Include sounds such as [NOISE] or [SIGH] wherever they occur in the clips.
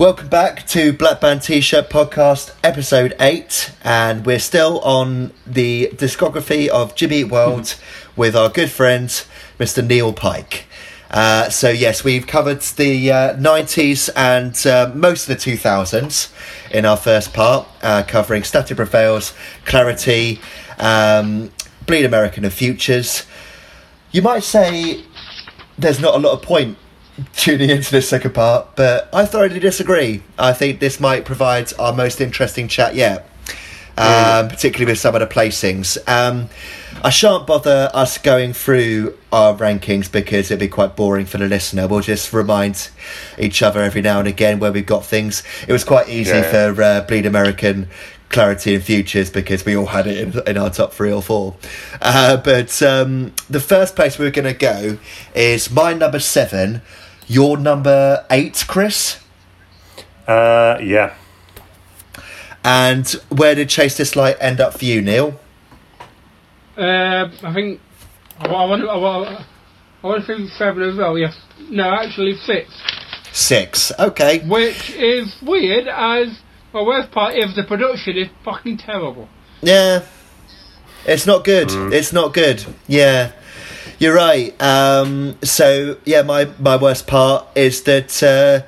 Welcome back to Black Band T-shirt podcast, episode eight, and we're still on the discography of Jimmy Eat World [LAUGHS] with our good friend Mr. Neil Pike. Uh, so yes, we've covered the uh, 90s and uh, most of the 2000s in our first part, uh, covering Static Prevails, Clarity, um, Bleed American and Futures. You might say there's not a lot of point tuning into this second part, but I thoroughly disagree. I think this might provide our most interesting chat yet, um, particularly with some of the placings. Um, I shan't bother us going through our rankings because it'd be quite boring for the listener. We'll just remind each other every now and again where we've got things. It was quite easy Yeah. for uh, Bleed American. Clarity and Futures because we all had it in, in our top three or four. Uh, but um, the first place we're going to go is my number seven, your number eight, Chris. Uh, yeah. And where did Chase This Light end up for you, Neil? Uh, I think I want I want I want to think seven as well. Yes, no, actually six, Six. Okay. which is weird. As the worst part is the production is fucking terrible. Yeah. It's not good. It's not good. Yeah. You're right. Um, so yeah, my, my worst part is that uh,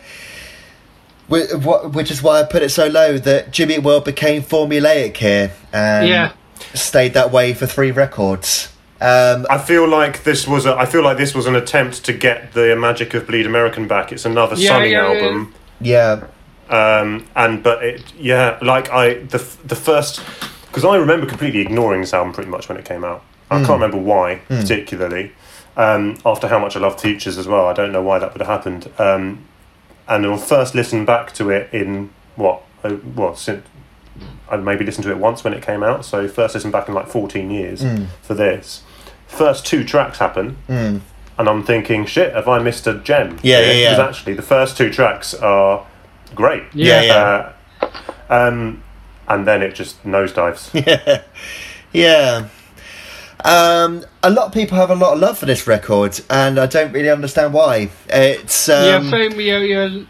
which is why I put it so low that Jimmy Eat World became formulaic here and Yeah. stayed that way for three records. Um, I feel like this was a, I feel like this was an attempt to get the magic of Bleed American back. It's another Yeah, Sunny yeah, yeah. album. yeah. Um, and but it yeah, like I the the first because I remember completely ignoring this album pretty much when it came out. I can't remember why particularly. Um, after how much I love Teachers as well, I don't know why that would have happened. Um, and I on first listen back to it in what uh, well since I maybe listened to it once when it came out. So first listen back in like fourteen years for this. First two tracks happen, and I'm thinking, shit, have I missed a gem? Yeah, yeah, yeah. Because actually, the first two tracks are great. Yeah, yeah. Uh, um, and then it just nosedives. [LAUGHS] Yeah, yeah. Um, a lot of people have a lot of love for this record, and I don't really understand why. It's um, yeah, same. Yeah, yeah.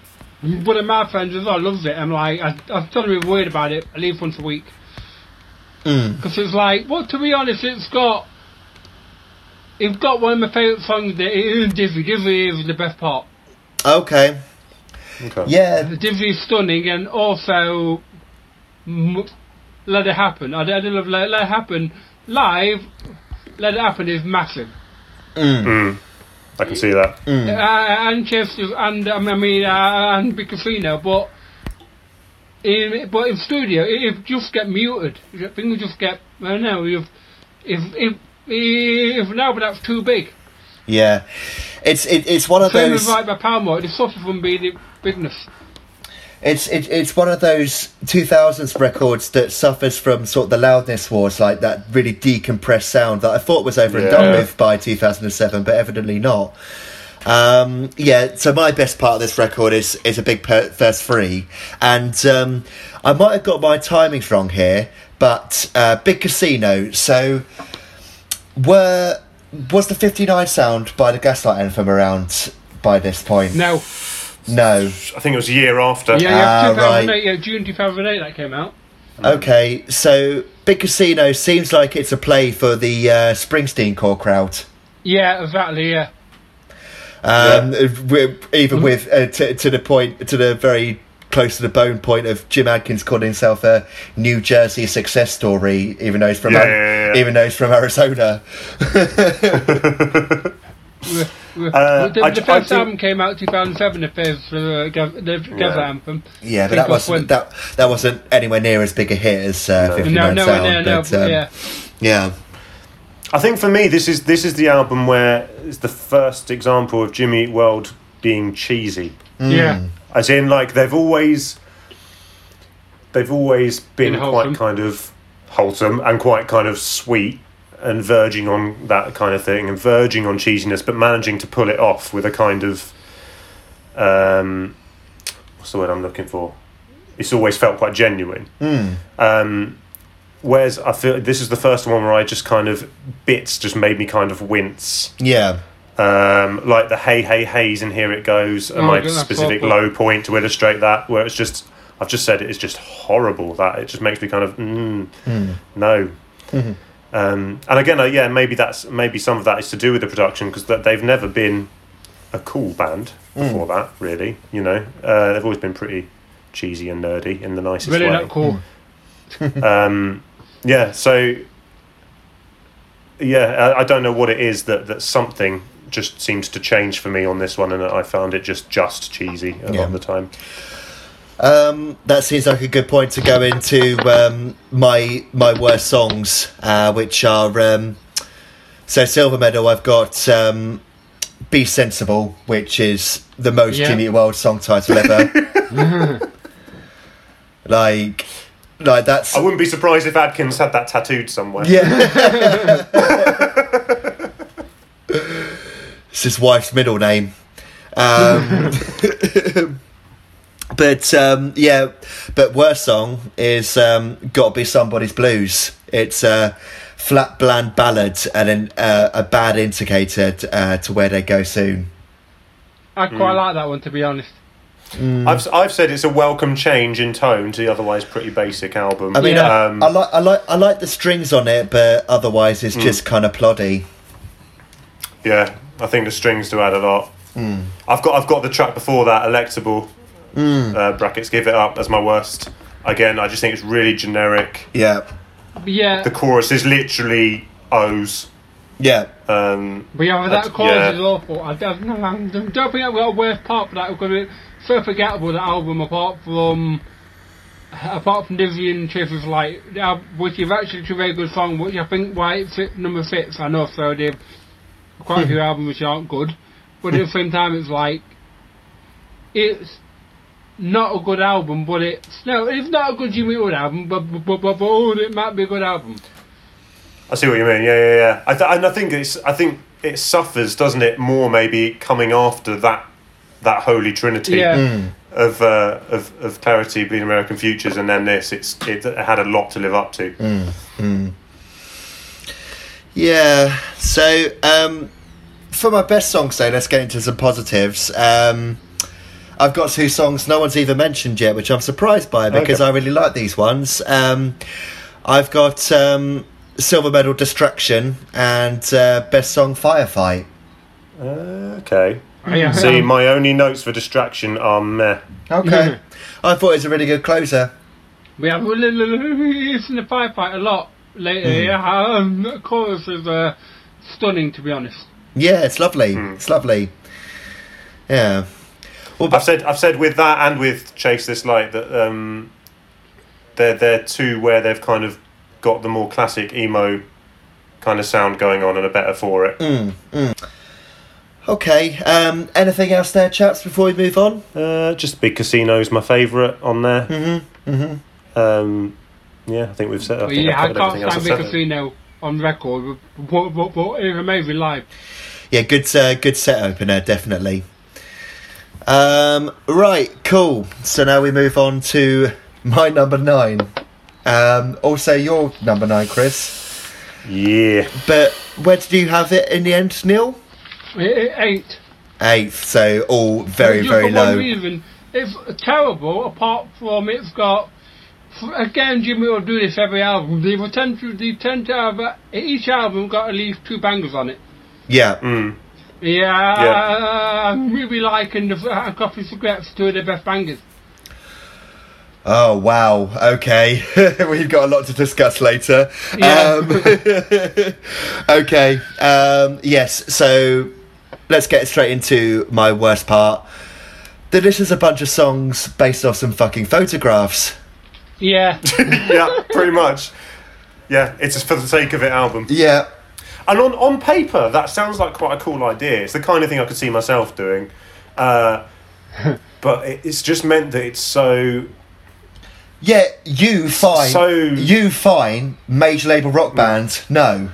One of my friends as well loves it. I'm like, I, I'm totally weird about it. At least once a week. Mm. Because it's like, well, to be honest, it's got. It's got one of my favourite songs that is Dizzy. Dizzy is the best part. okay. Okay. Yeah, The Dizzy is stunning, and also m- Let It Happen. I, I do love Let, Let It Happen live. Let It Happen is massive, Mm, I can see that. uh, and Chester and um, I mean uh, and Big Casino, but in but in studio it, it just get muted. Things just get I don't know if if if if now but that's too big. yeah. It's it, it's one of Same those. with Riot by Paramore. It suffers from being bigness. It's it, it's one of those 2000s records that suffers from sort of the loudness wars, like that really decompressed sound that I thought was over and done with by 2007, but evidently not. Um, yeah, so my best part of this record is is a big per- first three, and um, I might have got my timings wrong here, but uh, Big Casino. So, were was the 59 sound by the Gaslight Anthem around by this point? No. No. I think it was a year after. Yeah, yeah, Ah, 2008, yeah, June 2008 that came out. Okay, so Big Casino seems like it's a play for the uh, Springsteen core crowd. Yeah, exactly, yeah. Um, wi- Even with uh, to, to the point, to the very close to the bone point of Jim Adkins calling himself a New Jersey success story, even though he's from Yeah, Ar- yeah, yeah. even though he's from Arizona. [LAUGHS] [LAUGHS] We- we- Uh, the, I- the I first think- album came out 2007, the first uh, the Gaza Yeah. anthem. Yeah, but that of was when- that that wasn't anywhere near as big a hit as uh, No. 59 No, no, Sound. no, no, but, um, yeah. yeah, I think for me, this is this is the album where it's the first example of Jimmy Eat World being cheesy. Yeah. As in, like they've always they've always been Been quite kind of wholesome and quite kind of sweet and verging on that kind of thing and verging on cheesiness, but managing to pull it off with a kind of um, what's the word I'm looking for? It's always felt quite genuine. Mm. Um, whereas I feel this is the first one where I just kind of bits just made me kind of wince. yeah, Um, like the hey hey heys and here it goes, and Oh, my specific awful. low point to illustrate that, where it's just I've just said it is just horrible. That it just makes me kind of mm, no. Um, and again, uh, yeah, maybe that's maybe some of that is to do with the production because they've never been a cool band before that. Really, you know, uh, they've always been pretty cheesy and nerdy in the nicest Really way not cool. [LAUGHS] um, yeah, so yeah, I, I don't know what it is that that something just seems to change for me on this one, and I found it just just cheesy a lot Yeah. of the time. Um, that seems like a good point to go into um, my my worst songs, uh, which are um, so silver medal. I've got um, "Be Sensible," which is the most Yeah. Jimmy World song title ever. [LAUGHS] like, like that's I wouldn't be surprised if Adkins had that tattooed somewhere. yeah. [LAUGHS] it's his wife's middle name. [LAUGHS] But um, yeah, but worst song is um, "Gotta Be Somebody's Blues." It's a flat, bland ballad and an, uh, a bad indicator t- uh, to where they go soon. I quite like that one to be honest. I've I've said it's a welcome change in tone to the otherwise pretty basic album. I mean, Yeah. I, Um, I like I like I like the strings on it, but otherwise it's just kind of ploddy. Yeah, I think the strings do add a lot. I've got I've got the track before that, Electable. Uh, brackets, give it up as my worst. Again, I just think it's really generic. Yeah, yeah, The chorus is literally O's. yeah. Um, but yeah, that chorus yeah. is awful. I don't, no, I don't think I've got a worst part for that because it's so forgettable. That album, apart from apart from Dizzy and Chiff is like, the which is actually a very good song, which I think why it fit number six. I know so they've quite a few albums which aren't good, but at the same time it's like it's not a good album, but it's no, it's not a good Jimmy Wood album, but but but, but, but oh, it might be a good album. I see what you mean. Yeah, yeah, yeah. I th- and I think it's I think it suffers, doesn't it? More maybe coming after that that holy trinity Yeah. of, uh, of of clarity, bleeding American futures, and then this. It's it had a lot to live up to. Yeah. So, um, for my best songs, though, let's get into some positives. Um, I've got two songs no one's even mentioned yet, which I'm surprised by because Okay. I really like these ones. Um, I've got um, Silver Medal Distraction and uh, Best Song Firefight. Uh, okay. Yeah. See, my only notes for distraction are meh. Okay. I thought it was a really good closer. We have it's in the firefight a lot later. Yeah, um, the chorus is uh, stunning to be honest. Yeah, it's lovely. It's lovely. Yeah. Well, I've said I've said with that and with Chase This Light that um, they're they're two where they've kind of got the more classic emo kind of sound going on and are better for it. okay. Um, anything else there, chaps, before we move on? Uh, just Big Casino's my favourite on there. Mm-hmm. Mm-hmm. Um, yeah, I think we've said. I But think yeah, I've I can't everything else stand Big. Casino on record, but, but, but, but it's amazing live. Yeah, good, uh, good set opener, definitely. Um, right, cool. So now we move on to my number nine. Um, also, your number nine, Chris. Yeah, But where did you have it in the end, Neil? It, it. Eighth, so all very, Just very for low. One reason, it's terrible. Apart from it's got. f- Again, Jimmy will do this every album. They tend to, they tend to have uh, each album got at least two bangers on it. Yeah, mm. Yeah, Yeah. I'm really liking the uh, Coffee Cigarettes, two of the best bangers. Oh wow. Okay, [LAUGHS] we've got a lot to discuss later. Yeah. Um, [LAUGHS] okay. Um, yes. So let's get straight into my worst part. That this is a bunch of songs based off some fucking photographs. Yeah, [LAUGHS] yeah, pretty much. Yeah, it's just for the sake of it album. Yeah. And on, on paper, that sounds like quite a cool idea. It's the kind of thing I could see myself doing. Uh, [LAUGHS] but it, it's just meant that it's so. Yeah. You fine. So- you fine. Major label rock hmm. band. No.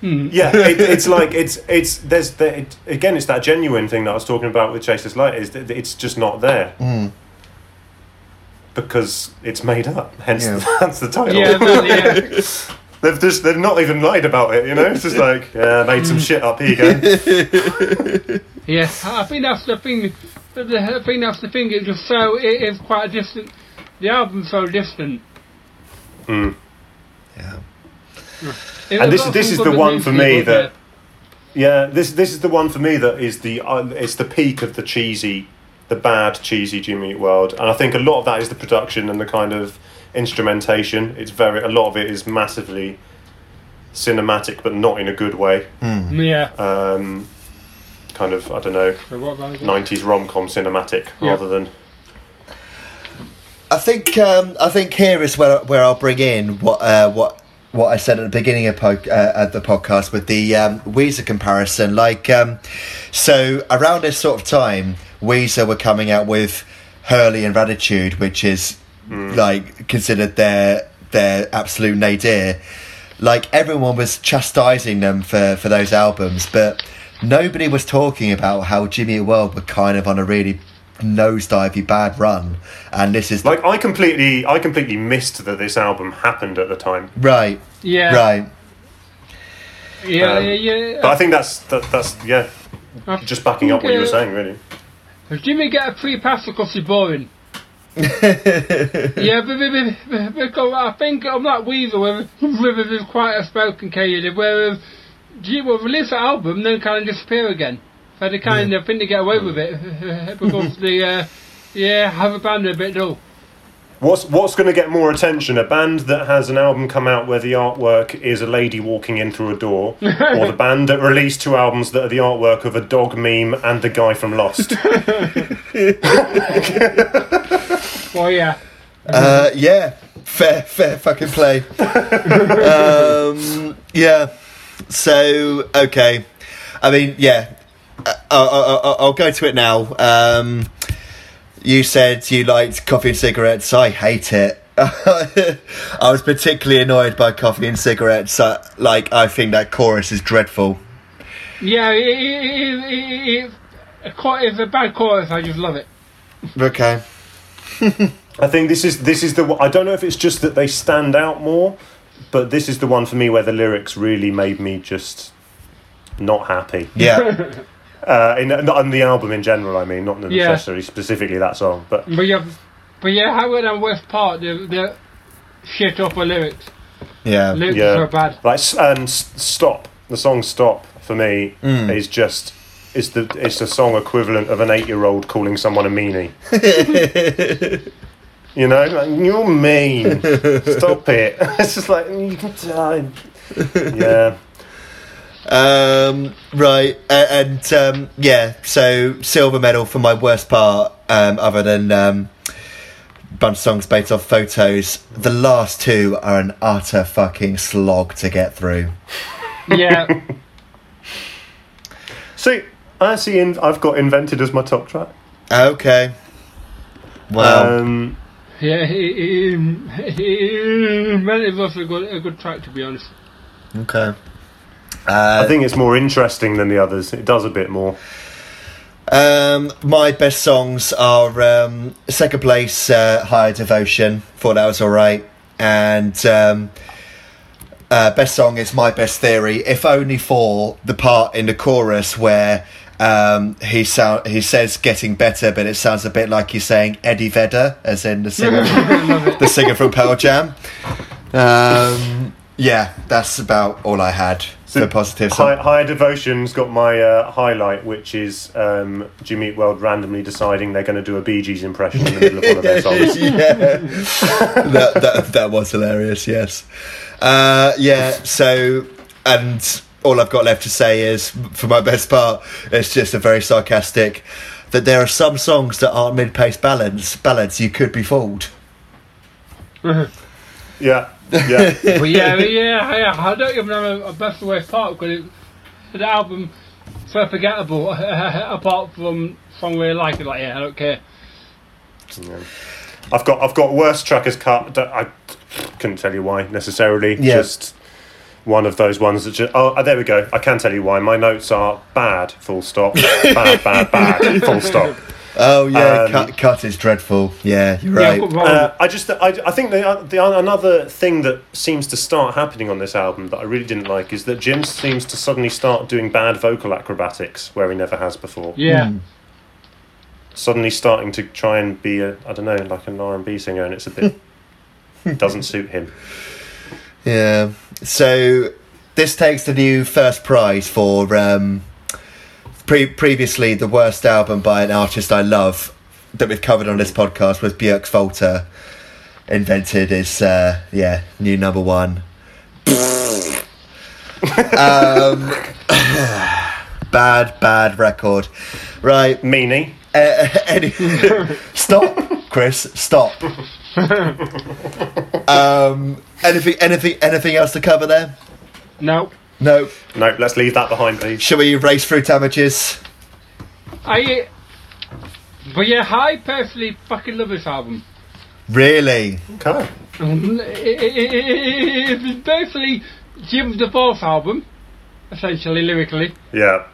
Hmm. Yeah, [LAUGHS] it, it's like it's it's there's the, it, again it's that genuine thing that I was talking about with Chase This Light is that it's just not there hmm. because it's made up. Hence, Yeah. [LAUGHS] that's the title. yeah, well, yeah. They've just they've not even lied about it, you know. It's just [LAUGHS] like yeah, made some shit up. Here you go. [LAUGHS] Yeah, I think that's the thing. the- the- I think that's the thing. It just so it is quite a distant. The album's so distant. Mm. Yeah. It And this- got this is the one for me but that- Yeah, this this is the one for me that is the uh, it's the peak of the cheesy, the bad cheesy Jimmy Eat World, and I think a lot of that is the production and the kind of instrumentation. It's very a lot of it is massively cinematic, but not in a good way. Yeah. Um, kind of I don't know, So what about it? nineties rom com cinematic Yeah. rather than I think um, I think here is where where I'll bring in what uh, what what I said at the beginning of po- uh, at the podcast with the um, Weezer comparison. Like, um, so around this sort of time, Weezer were coming out with Hurley and Raditude, which is like considered their their absolute nadir. Like everyone was chastising them for for those albums, but nobody was talking about how Jimmy Eat World were kind of on a really nosedivey bad run, and this is like I completely I completely missed that this album happened at the time. right, Yeah. right. Yeah, Um, yeah, yeah. But I think that's that, that's yeah, I just backing up what you were uh, saying really. Does Jimmy get a free pass because he's boring? [LAUGHS] yeah, but, but, because I think I'm like Weezer, where [LAUGHS] Rivers is quite a spoken candidate, whereas Jimmy will release an album, then kind of disappear again. So they kind of think they get away with it [LAUGHS] because they, uh, yeah, have a band a bit dull. What's what's going to get more attention? A band that has an album come out where the artwork is a lady walking in through a door, or the band that released two albums that are the artwork of a dog meme and the guy from Lost? Well, yeah. Uh, yeah, fair, fair fucking play. um, yeah. So okay, I mean, yeah. Uh, I'll, I'll, I'll go to it now. Um, you said you liked coffee and cigarettes. I hate it. I was particularly annoyed by coffee and cigarettes. Uh, like, I think that chorus is dreadful. Yeah, it, it, it, it, it, a chor- it's a bad chorus, I just love it. Okay. [LAUGHS] I think this is this is the one- I don't know if it's just that they stand out more, but this is the one for me where the lyrics really made me just not happy. Yeah. [LAUGHS] Uh, in not on the album in general, I mean, not Yeah. necessarily specifically that song, but But yeah, but yeah, Howard and West Part, the the shit off the lyrics. Yeah. Lyrics Yeah. are bad. like s- and stop the song stop for me Mm. is just is the it's the song equivalent of an eight year old calling someone a meanie. [LAUGHS] you know, like, you're mean. [LAUGHS] Stop it. [LAUGHS] It's just like you can die. Yeah. Um, right, uh, and um, yeah, so silver medal for my worst part, um, other than um, bunch of songs based off photos. The last two are an utter fucking slog to get through. Yeah, See, I see. In, I've got invented as my top track. Okay. Wow. Um, yeah, it, it, it, it was a good a good track to be honest. okay. Uh, I think it's more interesting than the others. It does a bit more. Um, my best songs are um, second place, uh, Higher Devotion. Thought that was all right, and um, uh, best song is My Best Theory. If only for the part in the chorus where um, he sound he says getting better, but it sounds a bit like he's saying Eddie Vedder, as in the singer, [LAUGHS] the singer from Pearl Jam. Um, yeah, that's about all I had for positive. High. Higher Devotion's got my uh, highlight, which is um, Jimmy Eat World randomly deciding they're going to do a Bee Gees impression in the middle of one of their [LAUGHS] songs. yeah, that, that that was hilarious. Yes, uh, yeah. So, and all I've got left to say is, for my best part, it's just a very sarcastic that there are some songs that aren't mid-pace ballads. Ballads you could be fooled. [LAUGHS] Yeah, yeah. But yeah, yeah, yeah, I don't even have a, a best way part because the album so forgettable. [LAUGHS] apart from song we like it, like yeah, I don't care. I've got I've got worse trackers cut. I couldn't tell you why necessarily. Yeah. Just one of those ones that just oh there we go. I can tell you why. My notes are bad. Full stop. bad, bad, bad. [LAUGHS] Full stop. Oh yeah, Um, cut, cut is dreadful. Yeah, you're right. I've got wrong. Uh, I just, I, I think the, the another thing that seems to start happening on this album that I really didn't like is that Jim seems to suddenly start doing bad vocal acrobatics where he never has before. yeah. Hmm. Suddenly starting to try and be a, I don't know, like an R and B singer, and it's a bit [LAUGHS] doesn't suit him. Yeah. So this takes the new first prize for um, pre- previously the worst album by an artist I love that we've covered on this podcast was Björk's Volta. Invented is uh, yeah new number one. [LAUGHS] um, [LAUGHS] bad bad record. Right. Meanie. Uh, [LAUGHS] any- stop, Chris. Stop. um, anything, anything, anything else to cover there? No. No. No, let's leave that behind, please. Shall we race through damages? I. But yeah, I personally fucking love this album. Really? Okay. Um, it- it- it- it- It's basically Jim's divorce album, essentially lyrically. Yeah.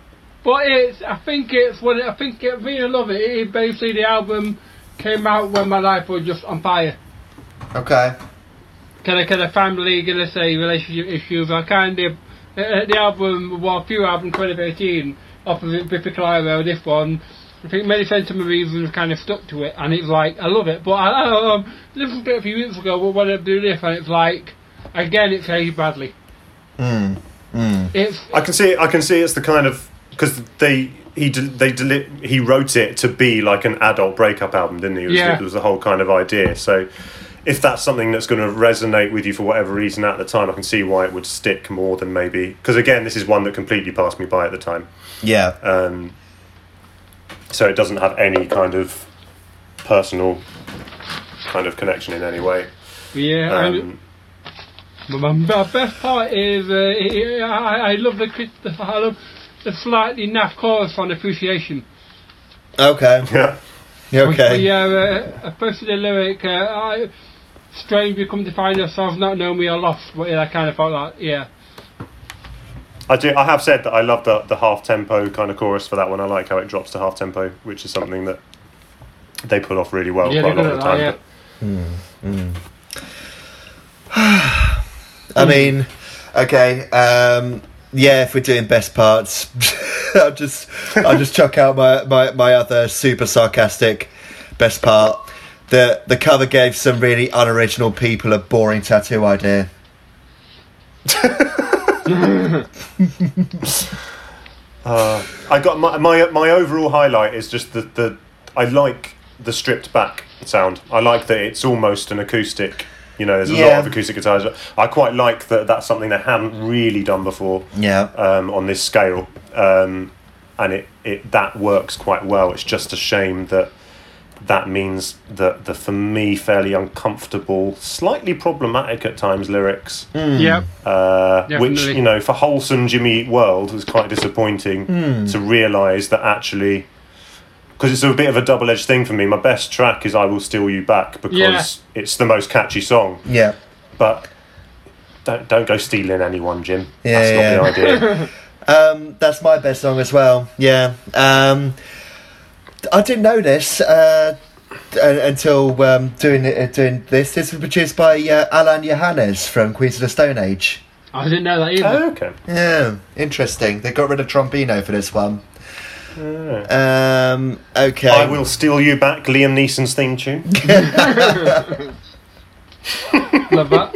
But it's, I think it's what I think it really love it. It basically the album came out when my life was just on fire. Okay. Kind of, kind of family, gonna say relationship issues. I kind of uh, the album, well, a few albums 2018 off of it, Biffy Clyro, this one. I think many sentiment reasons kind of stuck to it, and it's like I love it. But I, I [LAUGHS] um, listened to it a few weeks ago. Well, when I do this, and it's like again, it's aged badly. Hmm. Hmm. It's I can see. I can see it's the kind of because they he they deli- he wrote it to be like an adult breakup album, didn't he? It was, Yeah. it was the whole kind of idea. So if that's something that's going to resonate with you for whatever reason at the time, I can see why it would stick more than maybe because again, this is one that completely passed me by at the time. Yeah. Um, so it doesn't have any kind of personal kind of connection in any way. yeah. and- Um, But my, my best part is uh, I, I love the I love the slightly naff chorus on Appreciation. Okay. [LAUGHS] yeah. Okay. yeah, uh, especially the lyric, uh, I, strange we come to find ourselves not knowing we are lost. But yeah, I kind of felt like, yeah. I do. I have said that I love the the half tempo kind of chorus for that one. I like how it drops to half tempo, which is something that they pull off really well Yeah, quite a lot of the good time. at that, but- [SIGHS] I mean, okay. Um, yeah, if we're doing best parts, [LAUGHS] I'll just I'll just chuck out my, my, my other super sarcastic best part. The the cover gave some really unoriginal people a boring tattoo idea. [LAUGHS] Uh, I got my, my my overall highlight is just the the I like the stripped back sound. I like that it's almost an acoustic. You know, there's a lot of acoustic guitars. I quite like that. That's something they haven't really done before. Yeah. um, on this scale, um, and it, it that works quite well. It's just a shame that that means that the for me fairly uncomfortable, slightly problematic at times lyrics, Yeah. uh, which you know for wholesome Jimmy Eat World was quite disappointing to realise that actually. Because it's a bit of a double-edged thing for me. My best track is "I Will Steal You Back" because Yeah. it's the most catchy song. Yeah. But don't don't go stealing anyone, Jim. Yeah, That's yeah. not the idea. [LAUGHS] Um, that's my best song as well. Yeah. Um, I didn't know this uh, until um, doing uh, doing this. This was produced by uh, Alain Johannes from Queens of the Stone Age. I didn't know that either. oh, okay. Yeah, interesting. They got rid of Trombino for this one. Yeah. Um, okay. I will steal you back, Liam Neeson's theme tune. [LAUGHS] Love that.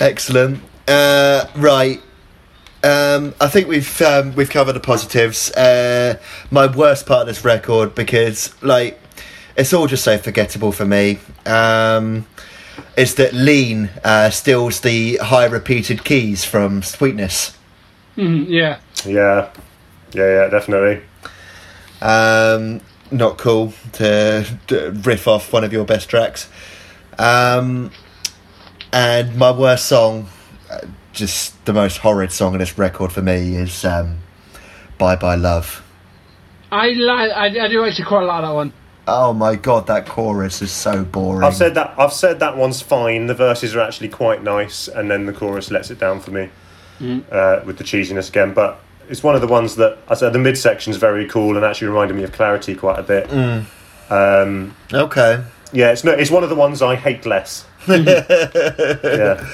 Excellent. Uh, right. Um, I think we've um, we've covered the positives. Uh, my worst part of this record because like it's all just so forgettable for me. Um, is that Lean uh, steals the high repeated keys from Sweetness? Mhm, yeah. Yeah, yeah, yeah, definitely. Um, not cool to, to riff off one of your best tracks. Um, and my worst song, uh, just the most horrid song on this record for me, is um, "Bye Bye Love." I like. I, I do actually quite like that one. Oh my god, that chorus is so boring. I've said that. I've said that one's fine. The verses are actually quite nice, and then the chorus lets it down for me Mm. uh, with the cheesiness again. But it's one of the ones that I said the midsection is very cool and actually reminded me of Clarity quite a bit. Mm. Um, Okay. yeah, it's no, it's one of the ones I hate less. [LAUGHS] yeah,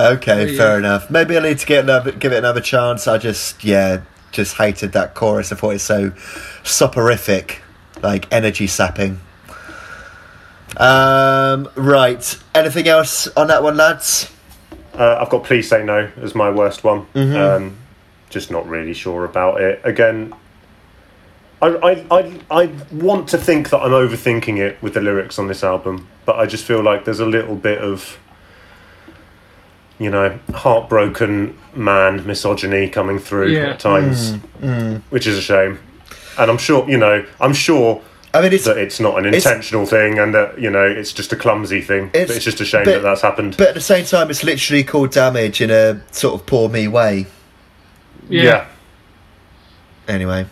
Okay, Yeah. fair enough. Maybe I need to get another, give it another chance. I just, yeah, just hated that chorus. I thought it's so soporific, like energy sapping. Um, right. Anything else on that one, lads? uh, I've got Please Say No as my worst one. Um, just not really sure about it. Again, I, I, I, I want to think that I'm overthinking it with the lyrics on this album, but I just feel like there's a little bit of, you know, heartbroken man misogyny coming through Yeah. at times, which is a shame. And I'm sure, you know, I'm sure I mean, it's that it's not an intentional thing and that, you know, it's just a clumsy thing. It's- but it's just a shame but- that that's happened. but at the same time, it's literally called damage in a sort of poor me way. Yeah. yeah. Anyway,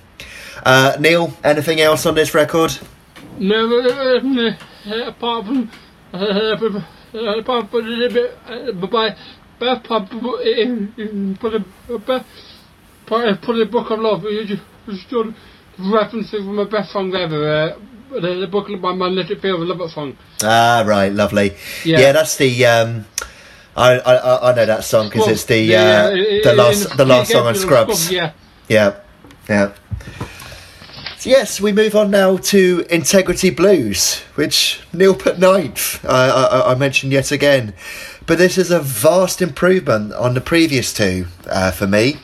uh, Neil, anything else on this record? No, uh, uh, uh, apart from uh, apart from a little bit, uh, by best part in, in put a best part put a book of love. You just references from my best songs ever. Uh, the, the book by my Let It Feel, the Love song. Ah, right, lovely. Yeah, Yeah. that's the. Um, I, I I know that song because it's the uh, Yeah, the last in the last song on Scrubs. Yeah. Yeah, yeah. So yes, we move on now to Integrity Blues, which Neil put ninth. I, I, I mentioned yet again, but this is a vast improvement on the previous two uh, for me.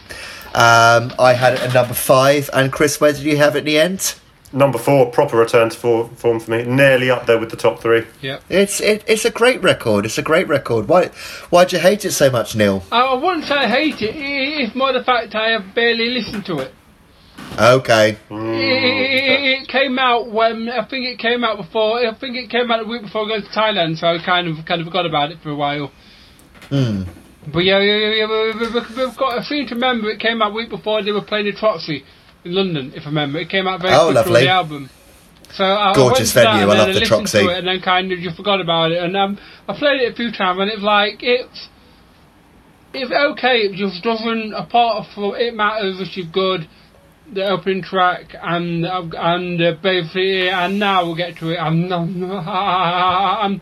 Um, I had a number five, and Chris, where did you have it in the end? Number four, proper return to form for me. Nearly up there with the top three. Yeah. It's it, it's a great record. It's a great record. Why why'd you hate it so much, Neil? I, I wouldn't say I hate it. i- It's more the fact I have barely listened to it. Okay. It, it, came out when I think it came out before. I think it came out a week before going to Thailand, so I kind of kind of forgot about it for a while. But yeah, yeah, yeah, yeah we- we- we- we've got. I seem to remember it came out a week before they were playing the Troxy in London. If I remember, it came out very Oh, quickly the album. So I I Gorgeous went to venue, and I love the Troxy. To it and then kind of just forgot about it. And um, I played it a few times, and it's like it's it's okay. It just doesn't. Apart from it matters, which is good. The opening track and and uh, basically, and now we'll get to it. I'm not. [LAUGHS] I'm.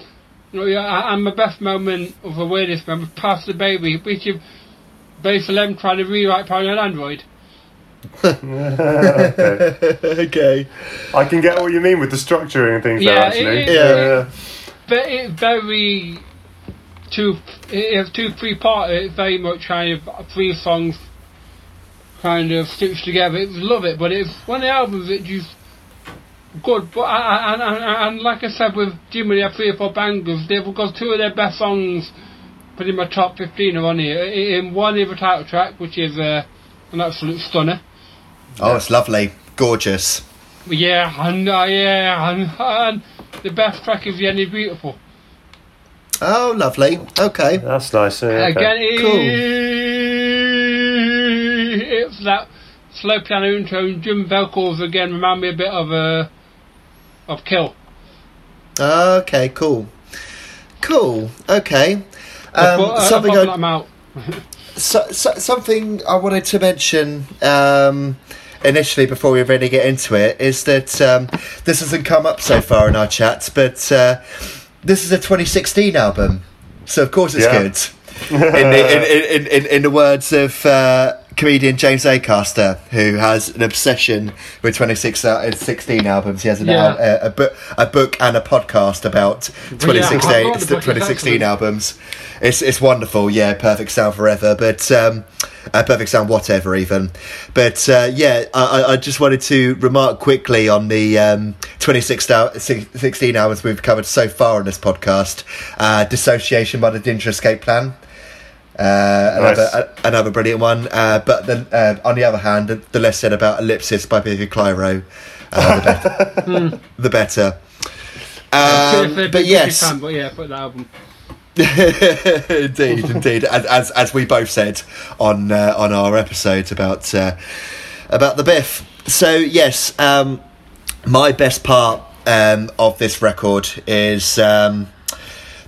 No, yeah, I'm my best moment of the weirdest moment, Pass the Baby, which is basically them trying to rewrite Paranoid Android. [LAUGHS] [LAUGHS] okay. I can get what you mean with the structuring and things Yeah, there, actually. it- it- Yeah. But it's very two. It has two three part. It's very much kind of three songs, kind of stitched together. It's love it, but it's one of the albums that just good. But I, I, and, and, and like I said with Jimmy, they have three or four bangers. They've got two of their best songs. Put in my top fifteen are on here. In one, is the title track, which is uh, an absolute stunner. Oh, it's lovely. Gorgeous. Yeah, and uh, yeah, and, and the best track is the end is beautiful. Oh, lovely. Okay. That's nice. yeah, okay. Again, it- Cool. that slow piano intro. and Jim vocals again remind me a bit of uh, of Kill. Okay, cool. Cool. Okay. Um, but, uh, something apart from I, that, I'm out. [LAUGHS] so, so, something I wanted to mention um, initially before we really get into it is that um, this hasn't come up so far in our chats, but uh, this is a 2016 album, so of course it's Yeah. good. [LAUGHS] in, the, in, in, in, in the words of uh, comedian James Acaster, who has an obsession with 2016 albums. He has an Yeah. al- a, book, a book and a podcast about 2016, I got the book, it's 2016 excellent. albums. It's it's wonderful, yeah. Perfect Sound Forever, but um, uh, Perfect Sound whatever even. But uh, yeah, I, I- just wanted to remark quickly on the um, 2016 albums we've covered so far on this podcast. Uh, Dissociation by the Dillinger Escape Plan. Uh, another Nice. a, another brilliant one. Uh, but then uh, on the other hand, the, the less said about Ellipsis by Biffy Clyro, uh, the better. [LAUGHS] the better. Um, Bit- bit- but bit yes, fan, but yeah, put the album. [LAUGHS] indeed, indeed. As, as as we both said on uh, on our episodes about uh, about the Biff. So yes, um, my best part um, of this record is um,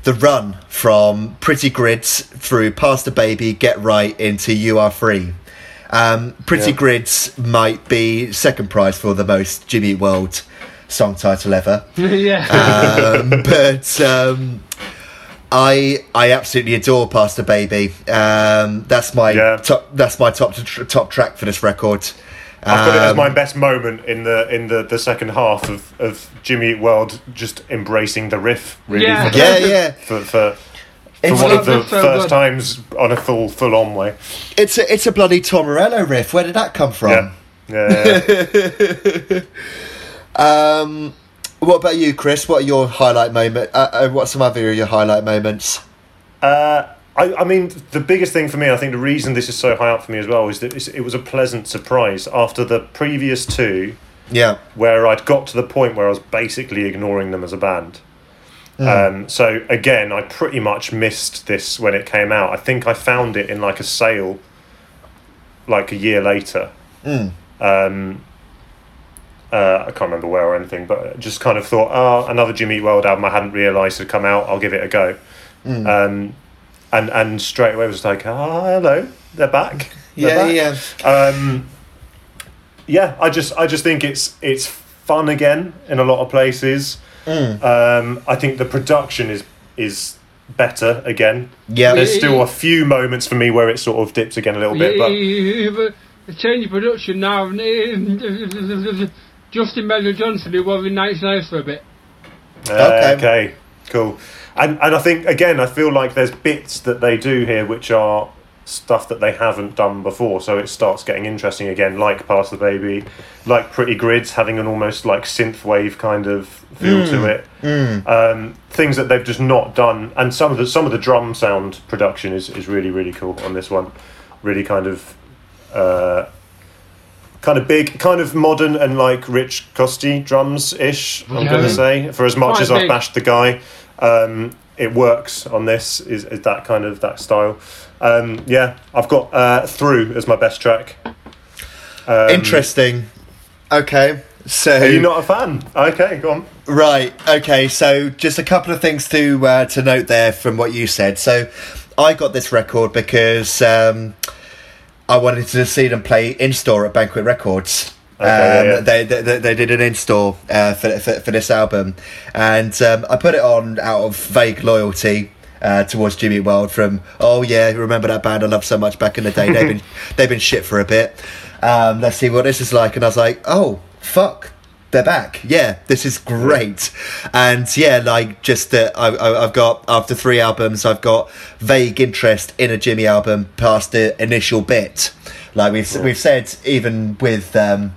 the run from Pretty Grids through Pass the Baby, Get Right into You Are Free. Um, Pretty Yeah. Grids might be second prize for the most Jimmy World song title ever. [LAUGHS] yeah. um, but um, I I absolutely adore Pass the Baby. Um, that's my Yeah. top. That's my top top track for this record. I've got it as Um, my best moment in the in the, the second half of, of Jimmy Eat World just embracing the riff really Yeah. for, the- yeah, yeah. for, for, for It's one of the so first good. times on a full full on way. It's a it's a bloody Tom Morello riff. Where did that come from? Yeah. Yeah, yeah. [LAUGHS] Um, what about you, Chris? What are your highlight moment? Uh, uh, what's some other of your highlight moments? Uh, I, I mean, the biggest thing for me, I think the reason this is so high up for me as well, is that it was a pleasant surprise after the previous two, Yeah, where I'd got to the point where I was basically ignoring them as a band. Um, so again, I pretty much missed this when it came out. I think I found it in like a sale, like a year later. Um, uh, I can't remember where or anything, but just kind of thought, oh, another Jimmy Eat World album I hadn't realised had come out. I'll give it a go. Um, and and straight away was like, oh, hello, they're back. They're yeah, back." yeah. Um, yeah, I just I just think it's it's fun again in a lot of places. Um, I think the production is is better again. Yeah. There's still a few moments for me where it sort of dips again a little bit, but the change of production now. Justin Meldal-Johnsen, who was in Nice Nice for a bit. Uh, Okay. okay. cool. And and I think again, I feel like there's bits that they do here which are stuff that they haven't done before, so it starts getting interesting again. Like Pass the Baby, like Pretty Grids having an almost like synth wave kind of feel to it. Um, things that they've just not done, and some of the some of the drum sound production is is really really cool on this one. Really kind of. Uh, kind of big, kind of modern and like Rich Costey drums ish. I'm Yeah. gonna say for as much Quite as I've big. bashed the guy, um, it works on this. Is, is that kind of that style? Um, yeah, I've got uh, through as my best track. Um, Interesting. Okay, so Are you not a fan? Okay, go on. Right. Okay. So just a couple of things to uh, to note there from what you said. So I got this record because um, I wanted to see them play in store at Banquet Records. Okay, um, yeah. They, they they did an in store uh, for, for for this album, and um, I put it on out of vague loyalty. Uh, towards Jimmy World from oh yeah remember that band I loved so much back in the day they've been [LAUGHS] they've been shit for a bit um, let's see what this is like and I was like oh fuck they're back. Yeah, this is great. And yeah, like just that I, I, I've got after three albums, I've got vague interest in a Jimmy album past the initial bit. Like we've we've said, even with um,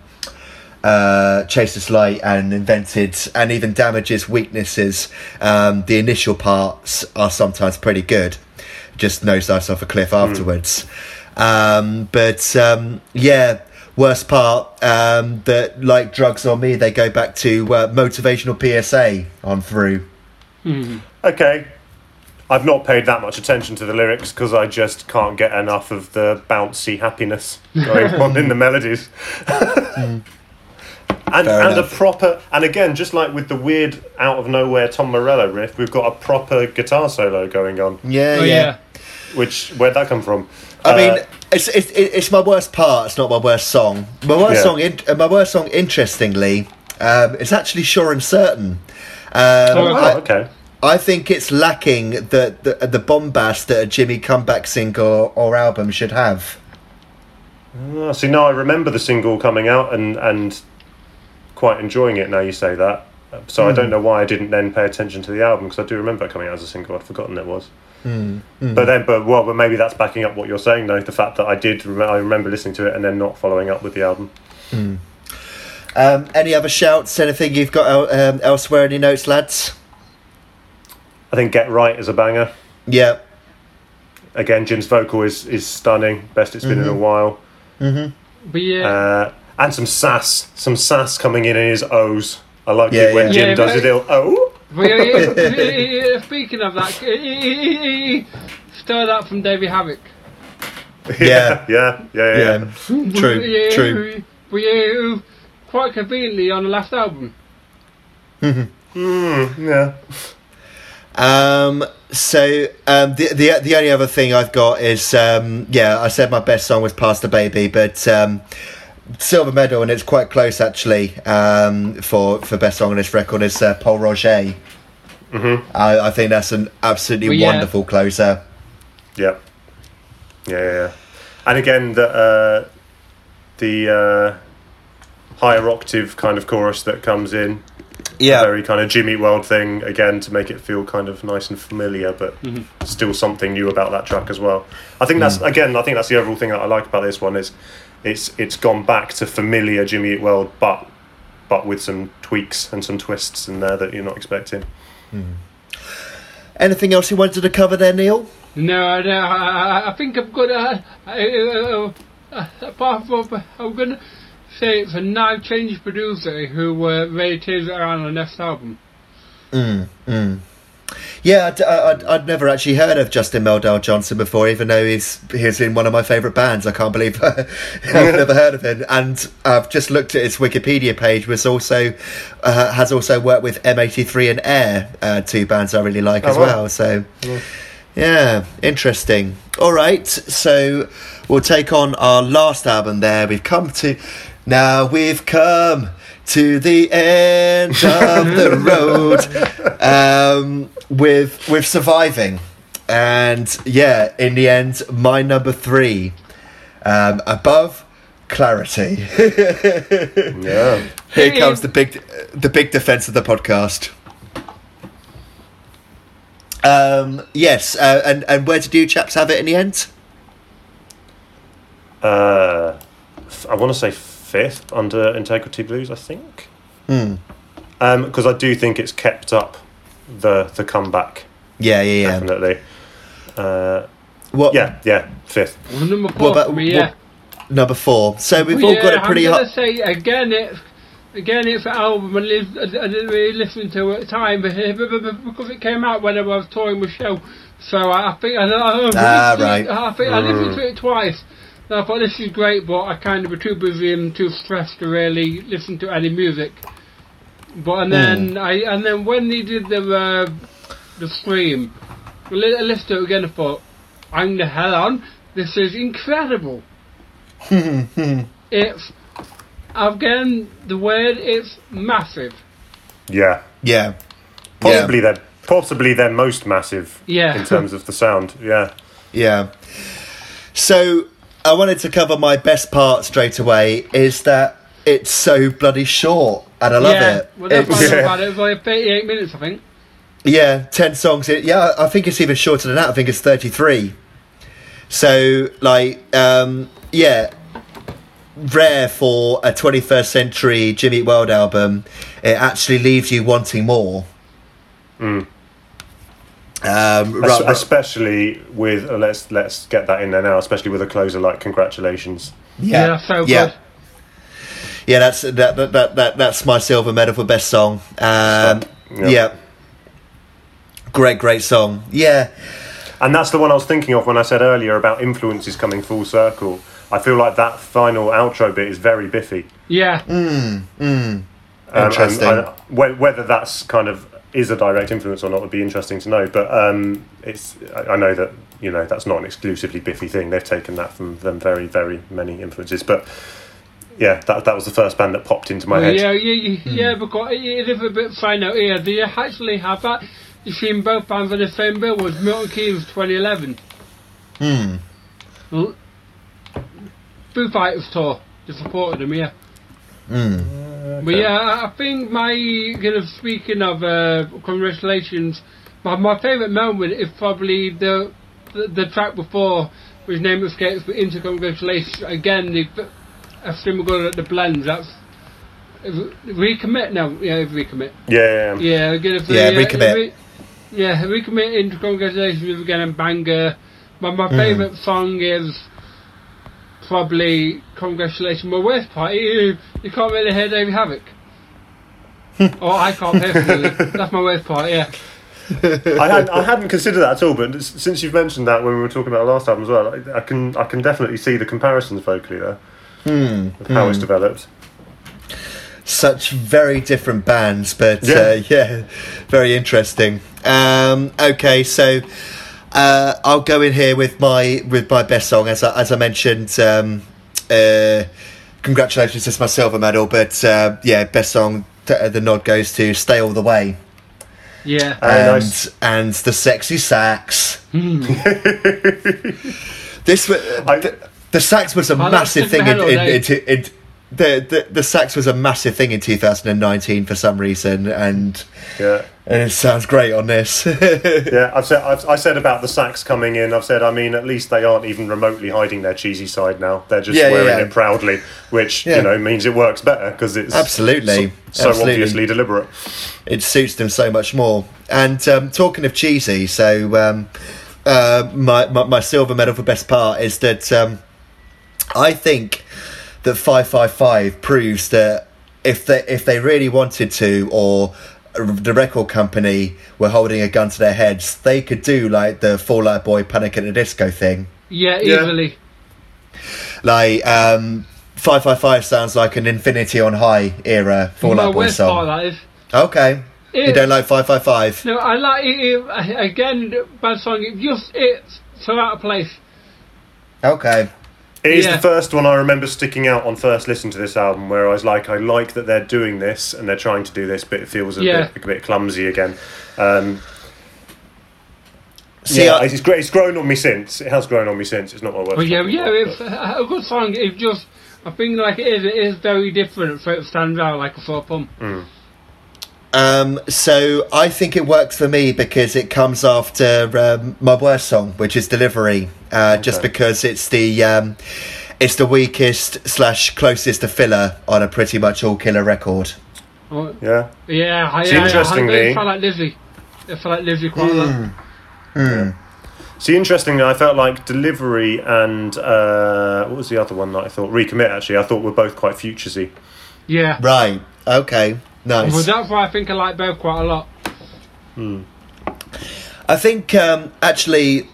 uh, Chase This Light and Invented, and even Damages weaknesses, um, the initial parts are sometimes pretty good. Just nosedives off a cliff afterwards. Um, but um, yeah, worst part um, that like drugs on me, they go back to uh, motivational PSA on through. Okay. I've not paid that much attention to the lyrics because I just can't get enough of the bouncy happiness going on in the [LAUGHS] melodies. And Fair and a proper and again, just like with the weird out of nowhere Tom Morello riff, we've got a proper guitar solo going on. Yeah, Oh, yeah. yeah. Which where'd that come from? I Uh, mean, it's, it's it's my worst part. It's not my worst song. My worst Yeah. song, in, uh, my worst song, interestingly, um, it's actually "Sure and Certain." Um, Oh, I, oh, okay. I think it's lacking the, the the bombast that a Jimmy comeback single or album should have. Oh, see, now I remember the single coming out and and quite enjoying it. Now you say that, so I don't know why I didn't then pay attention to the album because I do remember it coming out as a single. I'd forgotten it was. But then, but well, but maybe that's backing up what you're saying, though. The fact that I did, rem- I remember listening to it and then not following up with the album. Um, any other shouts? Anything you've got el- um, elsewhere? Any notes, lads? I think "Get Right" is a banger. Yeah, Again, Jim's vocal is is stunning. Best it's been in a while. But yeah, Uh, and some sass, some sass coming in in his O's. I like Yeah, it when yeah. Jim Yeah, does but- his little oh. but yeah, yeah, [LAUGHS] yeah, yeah, speaking of that, [LAUGHS] stir that from Davey Havok. [LAUGHS] Yeah. yeah, yeah, yeah. yeah, true, Yeah, true. But yeah, quite conveniently on the last album. Mm, yeah. Um, so um, the the the only other thing I've got is um, yeah, I said my best song was "Pass the Baby," but um, silver medal, and it's quite close actually um, for for best song on this record is uh, Pol Roger. Mm-hmm. I, I think that's an absolutely Well, yeah. wonderful closer. Yeah. Yeah, yeah, yeah. And again, the uh, the uh, higher octave kind of chorus that comes in, Yeah, very kind of Jimmy World thing again to make it feel kind of nice and familiar, but still something new about that track as well. I think that's again, I think that's the overall thing that I like about this one is it's it's gone back to familiar Jimmy Eat World, but but with some tweaks and some twists in there that you're not expecting. Anything else you wanted to cover there, Neil? No, I, don't- I, I- I think I've got a. Uh, uh, apart from, I'm going to say it's a now changed producer who uh, really turns around on the next album. Mm, mm. Yeah, I'd, I'd, I'd never actually heard of Justin Meldal-Johnsen before, even though he's he's in one of my favourite bands. I can't believe [LAUGHS] I've never heard of him. And I've just looked at his Wikipedia page, which also uh, has also worked with M83 and Air, uh, two bands I really like Oh, as wow. well. So, yeah, interesting. All right, so we'll take on our last album. There, we've come to now. We've come to the end of the [LAUGHS] road um, with with surviving, and yeah, in the end, my number three, um, above clarity. [LAUGHS] Yeah. Here comes the big the big defense of the podcast. Um, yes, uh, and and where did you chaps have it in the end? Uh, I want to say fifth under Integrity Blues, I think. Hmm. Because I do think it's kept up the the comeback Yeah, yeah, yeah. definitely. Uh, What? yeah, yeah, fifth. Well, number four about- for me, what- Number four. So we've Well, all got yeah, it pretty I'm hot. gonna say again, it again, it's an album I, lived, I, I didn't really listen to at the time, but because it came out when I was touring with Show, so I, I think I, I, I, Ah, right. it- I think I listened to it twice. And I thought this is great, but I kind of was too busy and too stressed to really listen to any music. But and then Hmm. I and then when they did the uh, the stream, I listened to it again. and thought, "Hang the hell on! This is incredible." [LAUGHS] it's again the word. It's massive. Yeah, Yeah. possibly their possibly their most massive Yeah. in terms of the sound. Yeah, [LAUGHS] Yeah. So I wanted to cover my best part straight away is that it's so bloody short and I love yeah. it. Well, that's It's- what I love about it. It was like 38 minutes, I think. Yeah, 10 songs. Yeah, I think it's even shorter than that. I think it's 33. So, like, um, yeah, rare for a 21st century Jimmy World album. It actually leaves you wanting more. Um, right, right- especially with uh, let's let's get that in there now. Especially with a closer like congratulations. yeah, Yeah, so yeah. good. Yeah, that's that, that, that, that that's my silver medal for best song. Um, Yeah. yeah. Great, great song. Yeah. And that's the one I was thinking of when I said earlier about influences coming full circle. I feel like that final outro bit is very biffy. Yeah. Um, and Interesting. I- whe- whether that's kind of is a direct influence or not would be interesting to know. But um, it's I, I know that you know that's not an exclusively Biffy thing. They've taken that from them very very many influences. But yeah, that that was the first band that popped into my head. yeah, yeah, yeah, yeah, because it it is a bit fine out here. They actually have that. You seen both bands on the same bill was Milton Keynes 2011. Hmm. L- Foo Fighters tour. They supported them, yeah. Hmm. But yeah, I- I think my, kind of speaking of uh, congratulations, my, my favourite moment is probably the, the the track before, which name escapes, but into congratulations. Again, the a similar at the blends. That's recommit now. Yeah, recommit. Yeah, yeah, Yeah, again, if Yeah, they, uh, recommit. re- yeah, recommit into congratulations with again and banger. But my Mm. favourite song is probably congratulations. My worst part, you, you can't really hear Davey Havok. [LAUGHS] or I can't personally. That's my worst part. Yeah. [LAUGHS] I hadn't I hadn't considered that at all. But since you've mentioned that when we were talking about the last album as well, I, I can I can definitely see the comparisons vocally there. Hmm. Of how it's developed. such very different bands, but Yeah. uh, [LAUGHS] yeah, very interesting. Um, okay, so uh, I'll go in here with my with my best song as I, as I mentioned. Um, uh, congratulations, it's my silver medal, but uh, yeah, best song. t- The nod goes to "Stay All the Way." Yeah. Very and nice. and the sexy sax. [LAUGHS] this was I- the, the sax was a Oh, massive thing in, in, in, in, the, the the sax was a massive thing in 2019 for some reason, and, Yeah. and it sounds great on this. [LAUGHS] Yeah, I've said I've, I said about the sax coming in. I've said I mean at least they aren't even remotely hiding their cheesy side now. They're just Yeah, yeah, wearing yeah. it proudly, which Yeah. you know means it works better because it's Absolutely. so, so Absolutely. obviously deliberate. it suits them so much more. And um, talking of cheesy, so um, uh, my, my my silver medal for best part is that um, I think that five five five proves that if they if they really wanted to, or the record company were holding a gun to their heads, they could do like the Fall Out Boy Panic at the Disco thing. Yeah, Yeah. easily. Like um, five five five sounds like an Infinity on High era Fall Out Boy song. that is. Okay, you don't like five five five. No, I like it, it. Again, bad song. It just it's so out of place. Okay. It is Yeah. the first one I remember sticking out on first listen to this album, where I was like, I like that they're doing this and they're trying to do this, but it feels a Yeah. bit a bit clumsy again. Um, See, yeah, I- it's, great. It's grown on me since. It has grown on me since. It's not my worst. But yeah, yeah, but- it's a good song. It just, I think like it is, it is very different. So it stands out like a sore thumb. Um, so I think it works for me because it comes after um, my worst song, which is "Delivery," uh, just because it's the um, it's the weakest slash closest to filler on a pretty much all killer record. Oh, yeah. yeah, I, See, I, I, interestingly- I felt like Lizzie. I felt like Lizzie quite a lot. See, interestingly, I felt like Delivery and uh, what was the other one that I thought Recommit. Actually, I thought were both quite futuresy. Yeah, Right. Okay. But Nice. that's why I think I like both quite a lot. Hmm. I think um, actually.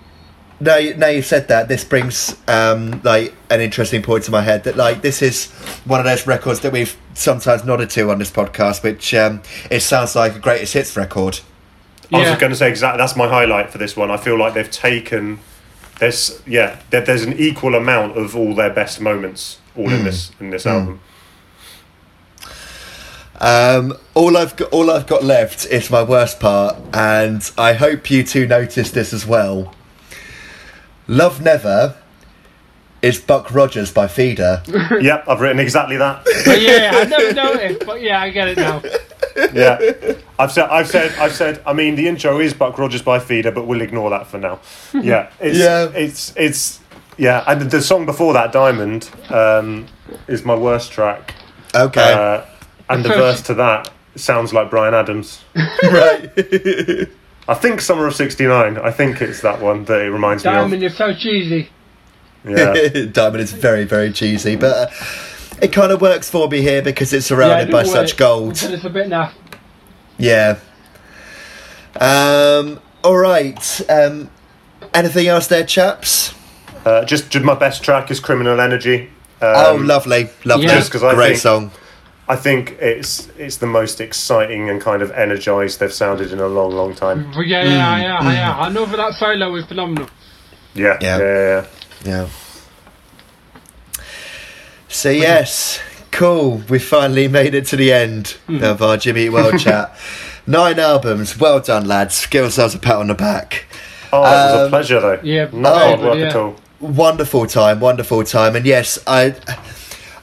Now, you- now you've said that, this brings um, like an interesting point to my head. That like this is one of those records that we've sometimes nodded to on this podcast, which um, it sounds like a greatest hits record. I was Yeah. going to say exactly that's my highlight for this one. I feel like they've taken there's yeah there, there's an equal amount of all their best moments all in this in this album. Um, all I've got, all I've got left is my worst part, and I hope you two noticed this as well. Love Never is Buck Rogers by Feeder. [LAUGHS] yep, I've written exactly that. [LAUGHS] But yeah, I never noticed. But yeah, I get it now. Yeah, I've said I've said I've said. I mean, the intro is Buck Rogers by Feeder, but we'll ignore that for now. [LAUGHS] Yeah, it's Yeah. it's it's yeah, and the song before that, Diamond, um, is my worst track. Okay, Uh, and the verse to that sounds like Bryan Adams. right. [LAUGHS] I think Summer of '69. I think it's that one that it reminds me of. Diamond me is so cheesy. Yeah, [LAUGHS] Diamond is very very cheesy, but uh, it kind of works for me here because it's surrounded yeah, by such work, gold. But it's a bit naff. Yeah. Um. All right. Um. Anything else there, chaps? uh, just, just my best track is Criminal Energy. Um, oh, lovely, lovely. Yeah. Just 'cause I Great think- song. I think it's it's the most exciting and kind of energized they've sounded in a long, long time. Mm. But mm. yeah, yeah, yeah, yeah. I know that that solo is phenomenal. Yeah, Yeah. yeah, yeah. Yeah. So yes, cool. We finally made it to the end hmm. of our Jimmy Eat World [LAUGHS] chat. Nine albums. Well done, lads. Give ourselves a pat on the back. Oh, it was a Um, pleasure though. Yeah, not oh, hard work yeah. at all. Wonderful time. Wonderful time. And yes, I,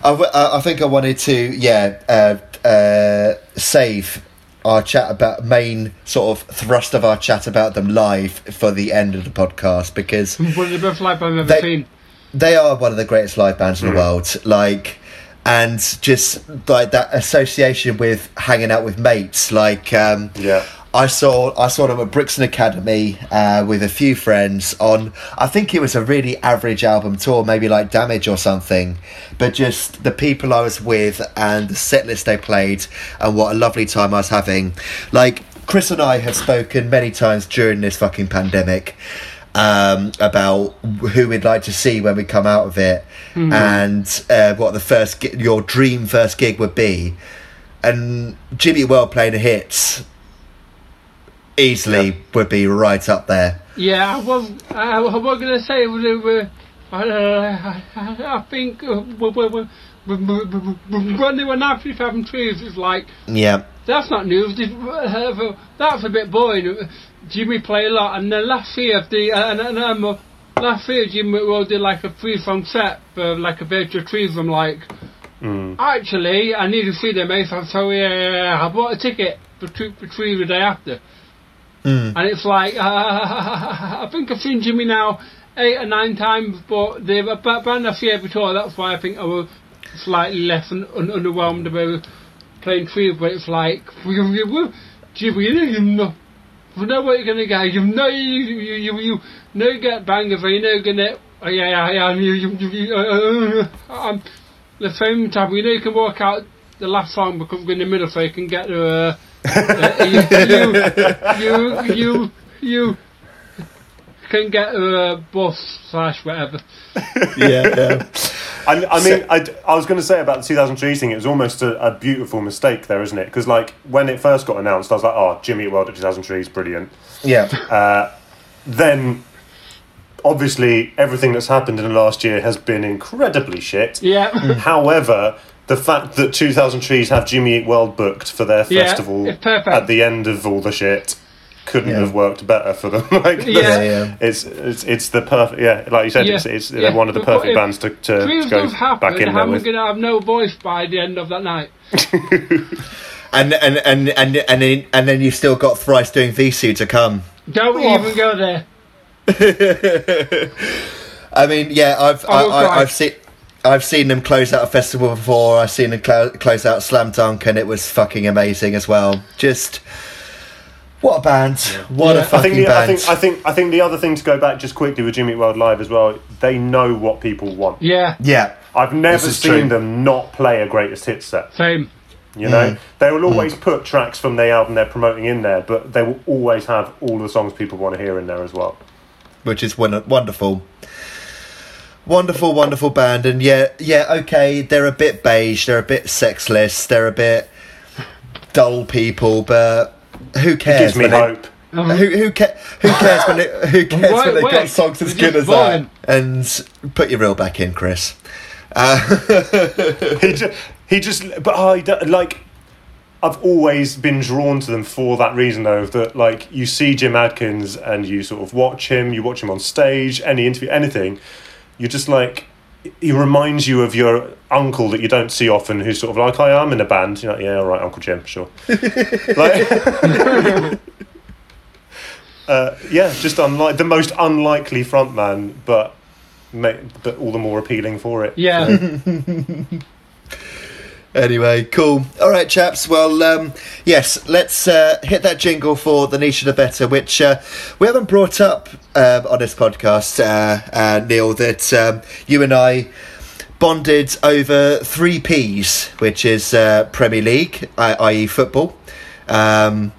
I, w- I- I think I wanted to, yeah, uh, uh, save our chat about main sort of thrust of our chat about them live for the end of the podcast because One of the best live I've ever seen. they are one of the greatest live bands in the world. Like, and just like that association with hanging out with mates. Like, um, Yeah. I saw I saw them at Brixton Academy uh, with a few friends on. I think it was a really average album tour, maybe like Damage or something. But just the people I was with and the set list they played, and what a lovely time I was having. Like Chris and I have spoken many times during this fucking pandemic um, about who we'd like to see when we come out of it, and uh, what the first gi- your dream first gig would be. and Jimmy Well playing the hits easily Yeah. would be right up there. Yeah, I was. I, I was going to say it was. Uh, I, uh, I, I think uh, when they were 97 trees, it's like Yeah, that's not news. This- uh, That's a bit boring. Jimmy played a lot, and then last year the uh, and, and um, last year Jimmy well did like a three song set for like a virtual trees. I'm like, Mm. actually, I need to see them, mate. So, so yeah, I bought a ticket for two for three the day after. Mm. And it's like, uh, I think I've seen Jimmy now eight or nine times, but they've band I've seen every tour, that's why I think I was slightly less un- un- underwhelmed about playing three, but it's like, [LAUGHS] Jimmy, you know, you know, what you're going to get, you know, you, you, you, you know you get bangers, you know you're going to, oh, yeah, yeah, yeah, you, you, you, you, uh, uh, um, the same time, you know you can work out the last song because we're in the middle so you can get uh, uh, [LAUGHS] you, you, you, you can get a bus slash whatever. [LAUGHS] yeah, yeah. I, I So- mean, I, I was going to say about the 2000 Trees thing, it was almost a, a beautiful mistake there, isn't it? Because, like, when it first got announced, I was like, oh, Jimmy Eat World at 2000 Trees is brilliant. yeah. Uh, then, obviously, everything that's happened in the last year has been incredibly shit. Yeah. However, the fact that 2000 Trees have Jimmy Eat World booked for their Yeah, festival it's at the end of all the shit couldn't Yeah. have worked better for them. [LAUGHS] like, Yeah. Yeah, yeah. It's, it's it's the perfect yeah like you said Yeah, it's, it's yeah. they're one of the perfect if bands to, to, to go does happen, back in there I'm with. going to have no voice by the end of that night. [LAUGHS] And and and and and then, and then you've still got thrice doing Vheissu to come. Don't Oh. even go there. [LAUGHS] I mean, yeah, I've I, I will I, cry. I've seen I've seen them close out a festival before. I've seen them clo- close out Slam Dunk, and it was fucking amazing as well. Just what a band! What Yeah. a I fucking I think, the, I think I think I think the other thing to go back just quickly with Jimmy World Live as well. They know what people want. Yeah, yeah, I've never seen true. them not play a greatest hit set. same. You know, Mm. they will always put tracks from the album they're promoting in there, but they will always have all the songs people want to hear in there as well. which is wonderful. Wonderful, wonderful band, and yeah, yeah, okay. They're a bit beige. They're a bit sexless. They're a bit dull people, but who cares? Gives me when they- hope. Who who, ca- who cares when it, who [LAUGHS] cares Right when they got songs as good just as that? And put your reel back in, Chris. Uh, [LAUGHS] he just, he just, but I don't- like. I've always been drawn to them for that reason, though. That like you see Jim Adkins and you sort of watch him, you watch him on stage, any interview, anything. You're just like he reminds you of your uncle that you don't see often, who's sort of like, I am in a band. You're like, yeah, all right, Uncle Jim, sure. [LAUGHS] like, [LAUGHS] uh, yeah, just unlike the most unlikely frontman, but ma- but all the more appealing for it. Yeah. [LAUGHS] anyway, cool. All right, chaps. Well, um, yes, let's uh, hit that jingle for the niche of the better, which uh, we haven't brought up um, on this podcast, uh, uh, Neil. That um, you and I bonded over three P's, which is uh, Premier League, i.e., football, um,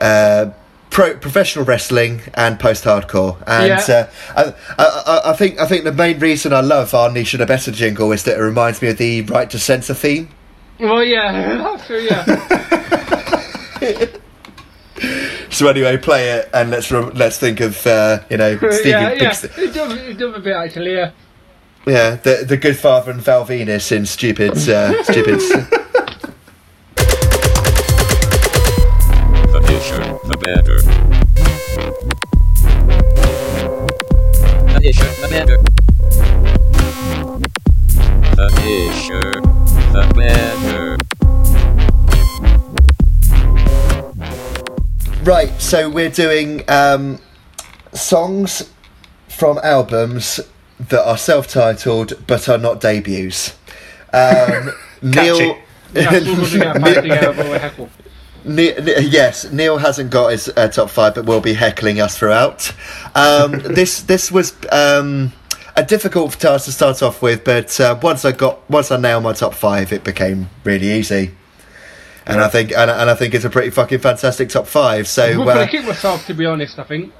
uh, pro- professional wrestling, and post-hardcore. And Yeah. uh, I, I, I think I think the main reason I love our niche and a better jingle is that it reminds me of the right to censor theme. well, yeah. That's true, yeah. [LAUGHS] So anyway, play it and let's rem- let's think of uh, you know [LAUGHS] Stevie yeah, yeah. Big- It does, it does a bit actually, yeah. yeah the the good father and Val Venis in stupid uh, stupid. [LAUGHS] The disher, the better. The disher, the better. The disher, the better. Right, so we're doing um, songs from albums that are self-titled but are not debuts. Um, [LAUGHS] Neil, [LAUGHS] That's all good to get back together, but we're heckle. Ne- Ne- yes, Neil hasn't got his uh, top five, but will be heckling us throughout. Um, [LAUGHS] this this was um, a difficult task to start off with, but uh, once I got once I nailed my top five, it became really easy. And I think and, and I think it's a pretty fucking fantastic top five. So I'm uh, going to kick myself, to be honest, I think.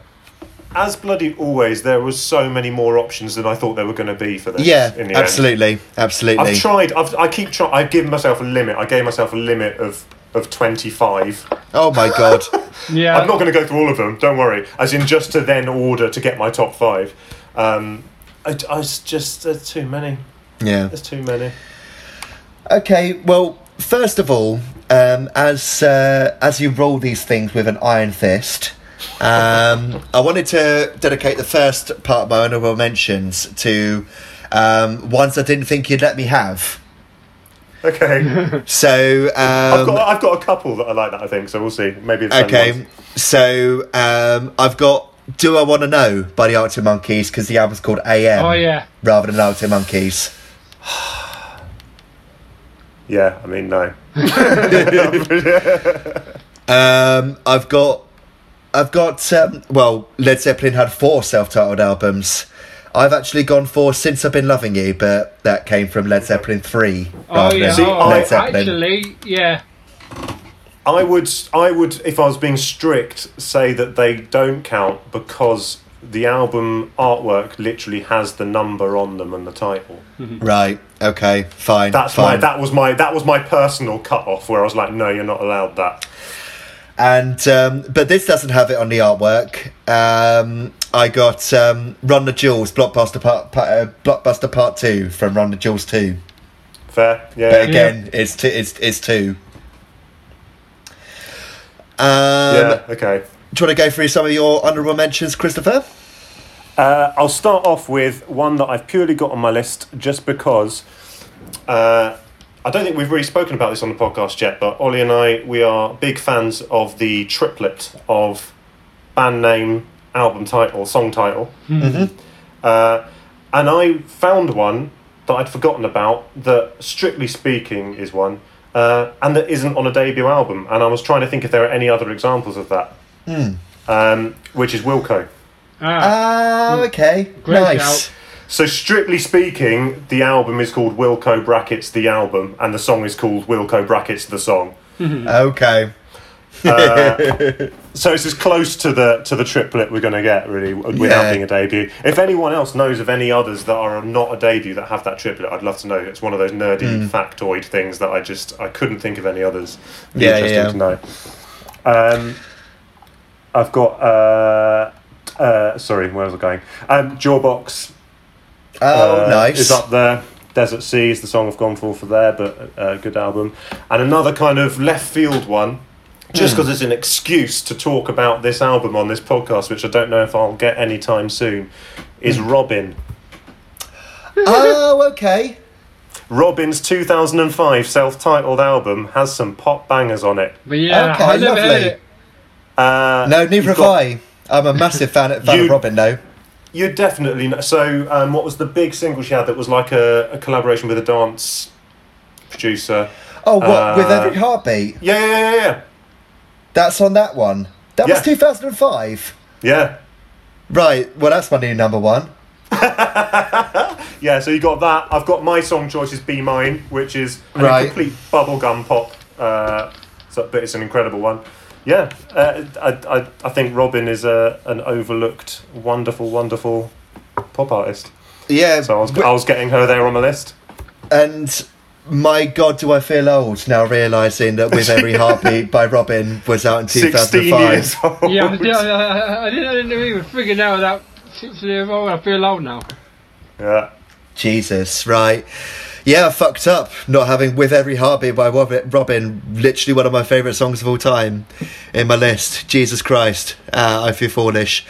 as bloody always, there was so many more options than I thought there were going to be for this. Yeah, in the absolutely, End. absolutely. I've tried. I've, I keep trying. I've given myself a limit. I gave myself a limit of of twenty five. oh my god. [LAUGHS] Yeah. I'm not going to go through all of them. Don't worry. As in, just to then order to get my top five. Um, I, I just there's too many. Yeah. There's too many. Okay, well, first of all, um, as uh, as you roll these things with an iron fist, um, [LAUGHS] I wanted to dedicate the first part of my honourable mentions to um, ones I didn't think you'd let me have. Okay. [LAUGHS] So, I've um, got I've got a couple that I like that I think. So we'll see. Maybe it's okay, so um, I've got "Do I Want to Know" by the Arctic Monkeys because the album's called AM Oh yeah. rather than Arctic Monkeys. [SIGHS] Yeah. I mean, no. [LAUGHS] Um, I've got, I've got. Um, well, Led Zeppelin had four self-titled albums. I've actually gone for "Since I've Been Loving You," but that came from Led Zeppelin three. Oh yeah. than See, oh, I- Led Zeppelin. actually, yeah. I would, I would, if I was being strict, say that they don't count because the album artwork literally has the number on them and the title. Right. Okay. Fine. That's my, that was my, that was my personal cut off where I was like, no, you're not allowed that. And um, but this doesn't have it on the artwork. Um, I got um, Run the Jewels, Blockbuster Part, part uh, Blockbuster Part Two from Run the Jewels Two. Fair, yeah. But again, it's two. It's, it's two. Um, yeah, okay. Do you want to go through some of your honourable mentions, Christopher? Uh, I'll start off with one that I've purely got on my list just because uh, I don't think we've really spoken about this on the podcast yet, but Ollie and I, we are big fans of the triplet of band name, album title, song title. Uh, and I found one that I'd forgotten about that, strictly speaking, is one, uh, and that isn't on a debut album. And I was trying to think if there are any other examples of that, um, which is Wilco. Ah, Ah, okay. Great nice. shout. So strictly speaking, the album is called Wilco brackets the album, and the song is called Wilco brackets the song. Okay. So it's as close to the to the triplet we're going to get, really, without Yeah. being a debut. If anyone else knows of any others that are not a debut that have that triplet, I'd love to know. It's one of those nerdy factoid things that I just I couldn't think of any others. Be Yeah, yeah, interesting yeah. to know. Um, I've got. Uh, uh, sorry, where was I going? Um, Jawbox Oh, uh, nice. Is up there. Desert Sea is the song I've gone for for there, but a uh, good album. And another kind of left field one, just Hmm. because it's an excuse to talk about this album on this podcast, which I don't know if I'll get anytime soon, is Hmm. Robyn. oh, okay. Robyn's 2005 self-titled album has some pop bangers on it. But yeah, Okay, I never lovely. it. Uh, No, neither you've got- I. I'm a massive fan, fan You- of Robyn, though. You're definitely know. So, um, what was the big single she had that was like a, a collaboration with a dance producer? Oh, what? with Uh, every heartbeat? Yeah, yeah, yeah, yeah. That's on that one. That was 2005. Yeah. Right. Well, that's my new number one. [LAUGHS] Yeah, so you got that. I've got my song choices Be Mine, which is a Right. complete bubblegum pop, uh, so, but it's an incredible one. Yeah, uh, I, I, I think Robyn is a, an overlooked, wonderful, wonderful pop artist. Yeah. So I was, I was getting her there on the list. and my God, do I feel old now realizing that with every [LAUGHS] heartbeat by Robyn was out in 16 2005. years old. Yeah, I, did- I, I, I, didn't, I didn't even figure out that six years old. I feel old now. Yeah. Jesus, right. Yeah, I fucked up not having With Every Heartbeat by Robyn, Robyn, literally one of my favourite songs of all time in my list. Jesus Christ, uh, I feel foolish.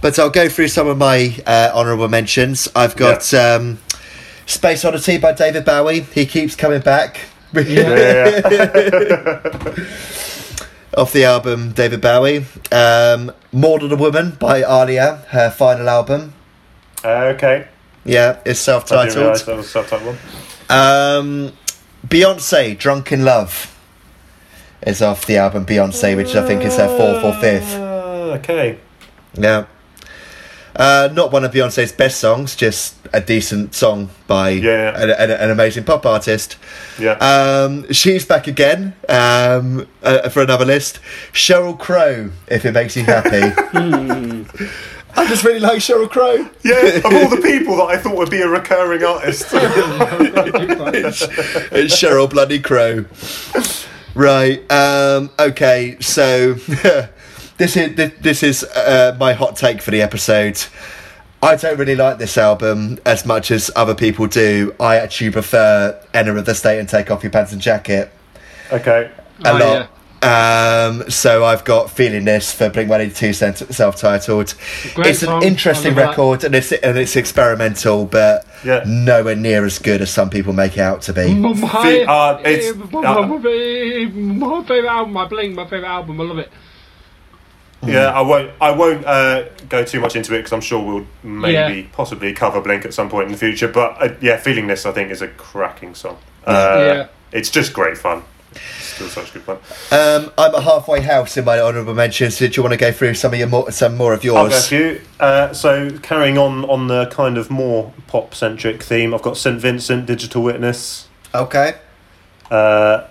But I'll go through some of my uh, honourable mentions. I've got um, Space Oddity by David Bowie. He keeps coming back. Yeah, [LAUGHS] yeah. Off the album David Bowie. Um, More Than a Woman by Aaliyah, her final album. Uh, okay. Yeah, it's I didn't self-titled. that was subtitle one. Um, Beyonce, Drunk in Love, is off the album Beyonce, which I think is her fourth or fifth. Uh, okay. Yeah. Uh, not one of Beyonce's best songs, just a decent song by Yeah. an, an, an amazing pop artist. Yeah. Um, she's back again um, uh, for another list. Sheryl Crow, if it makes you happy. [LAUGHS] I just really like Sheryl Crow. Yeah, of all the [LAUGHS] people that I thought would be a recurring artist. [LAUGHS] it's, it's Sheryl Bloody Crow. Right. Um, okay. So this is this, this is uh, my hot take for the episode. I don't really like this album as much as other people do. I actually prefer "Enema of the State" and "Take Off Your Pants and Jacket" okay. a Oh, lot. Um, so I've got feeling this for Blink One Eighty Two self-titled. Great it's an song. interesting I that. record and it's and it's experimental, but Yeah. nowhere near as good as some people make it out to be. My, See, uh, it's- my, my favourite album, my Blink, my favourite album, I love it. Yeah, I won't. I won't uh, go too much into it because I'm sure we'll maybe Yeah. possibly cover Blink at some point in the future. But uh, yeah, feeling this I think is a cracking song. Uh, Yeah. It's just great fun. It's still such good fun. Um, I'm a halfway house in my honourable mentions. Did you want to go through some of your more, some more of I'll go a yours? few. Uh, so carrying on on the kind of more pop centric theme, I've got St Vincent, Digital Witness. Okay. Uh,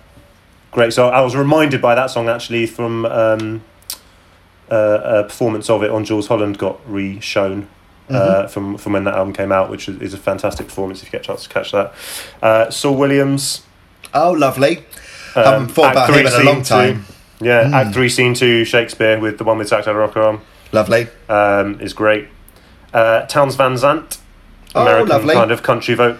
great song. I was reminded by that song actually from um, uh, a performance of it on Jools Holland got re-shown uh, from from when that album came out, which is, is a fantastic performance if you get a chance to catch that. Uh, Saul Williams. Oh, lovely. um, Haven't thought about him in a long time. Two. Yeah, Act Three, Scene Two, Shakespeare with the one with Zack de la Rocha on Lovely. um, is great. Uh, Townes Van Zandt, Oh, American lovely. kind of country folk.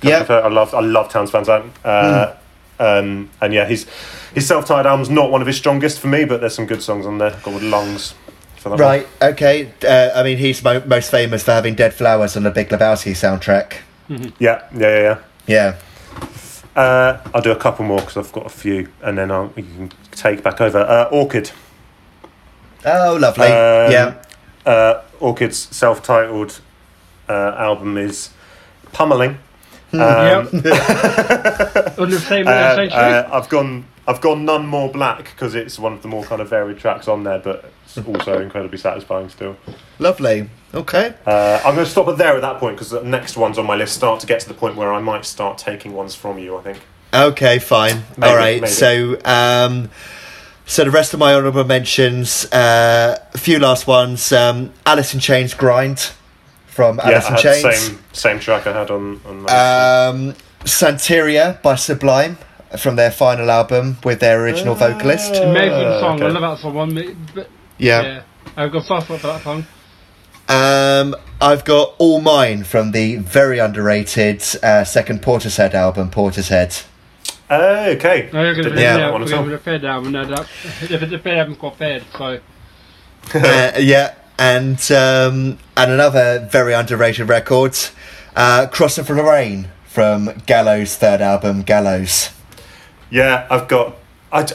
Country Yeah. folk. I love I love Townes Van Zandt. Uh, um, and yeah, his his self-titled album's not one of his strongest for me, but there's some good songs on there. Got with lungs for that. Right. Okay. Uh, I mean, he's mo- most famous for having Dead Flowers on the Big Lebowski soundtrack. One. Yeah, yeah, yeah. yeah. Yeah. Uh, I'll do a couple more because I've got a few, and then I'll you can take back over. Uh, Orchid. Oh, lovely. Um, yeah. Uh, Orchid's self-titled uh, album is Pummeling. Um, yep. [LAUGHS] On same, Uh, same uh, I've gone. I've gone none more black because it's one of the more kind of varied tracks on there, but it's also [LAUGHS] incredibly satisfying still. Lovely. Okay. Uh, I'm going to stop it there at that point because the next ones on my list start to get to the point where I might start taking ones from you. I think. Okay, fine. Maybe, All right. maybe. So, um, so the rest of my honourable mentions, uh, a few last ones. Um, Alice in Chains grind from Yeah, Alice I in the Chains. same same track I had on on. My list. Um, Santeria by Sublime from their final album with their original vocalist. Amazing song. I okay. love that song. One, but, Yeah. yeah. I've got soft spot for that song. Um, I've got All Mine from the very underrated uh, second Portishead album, Portishead. Uh, okay. No, you're gonna Didn't Yeah. know yeah, that one we're at going all. to the Fed album. No, that, the, the Fed album's called Fed, so. [LAUGHS] uh, yeah, and um, and another very underrated record, uh, Cross of Lorraine from Gallows' third album, Gallows. Yeah, I've got. I,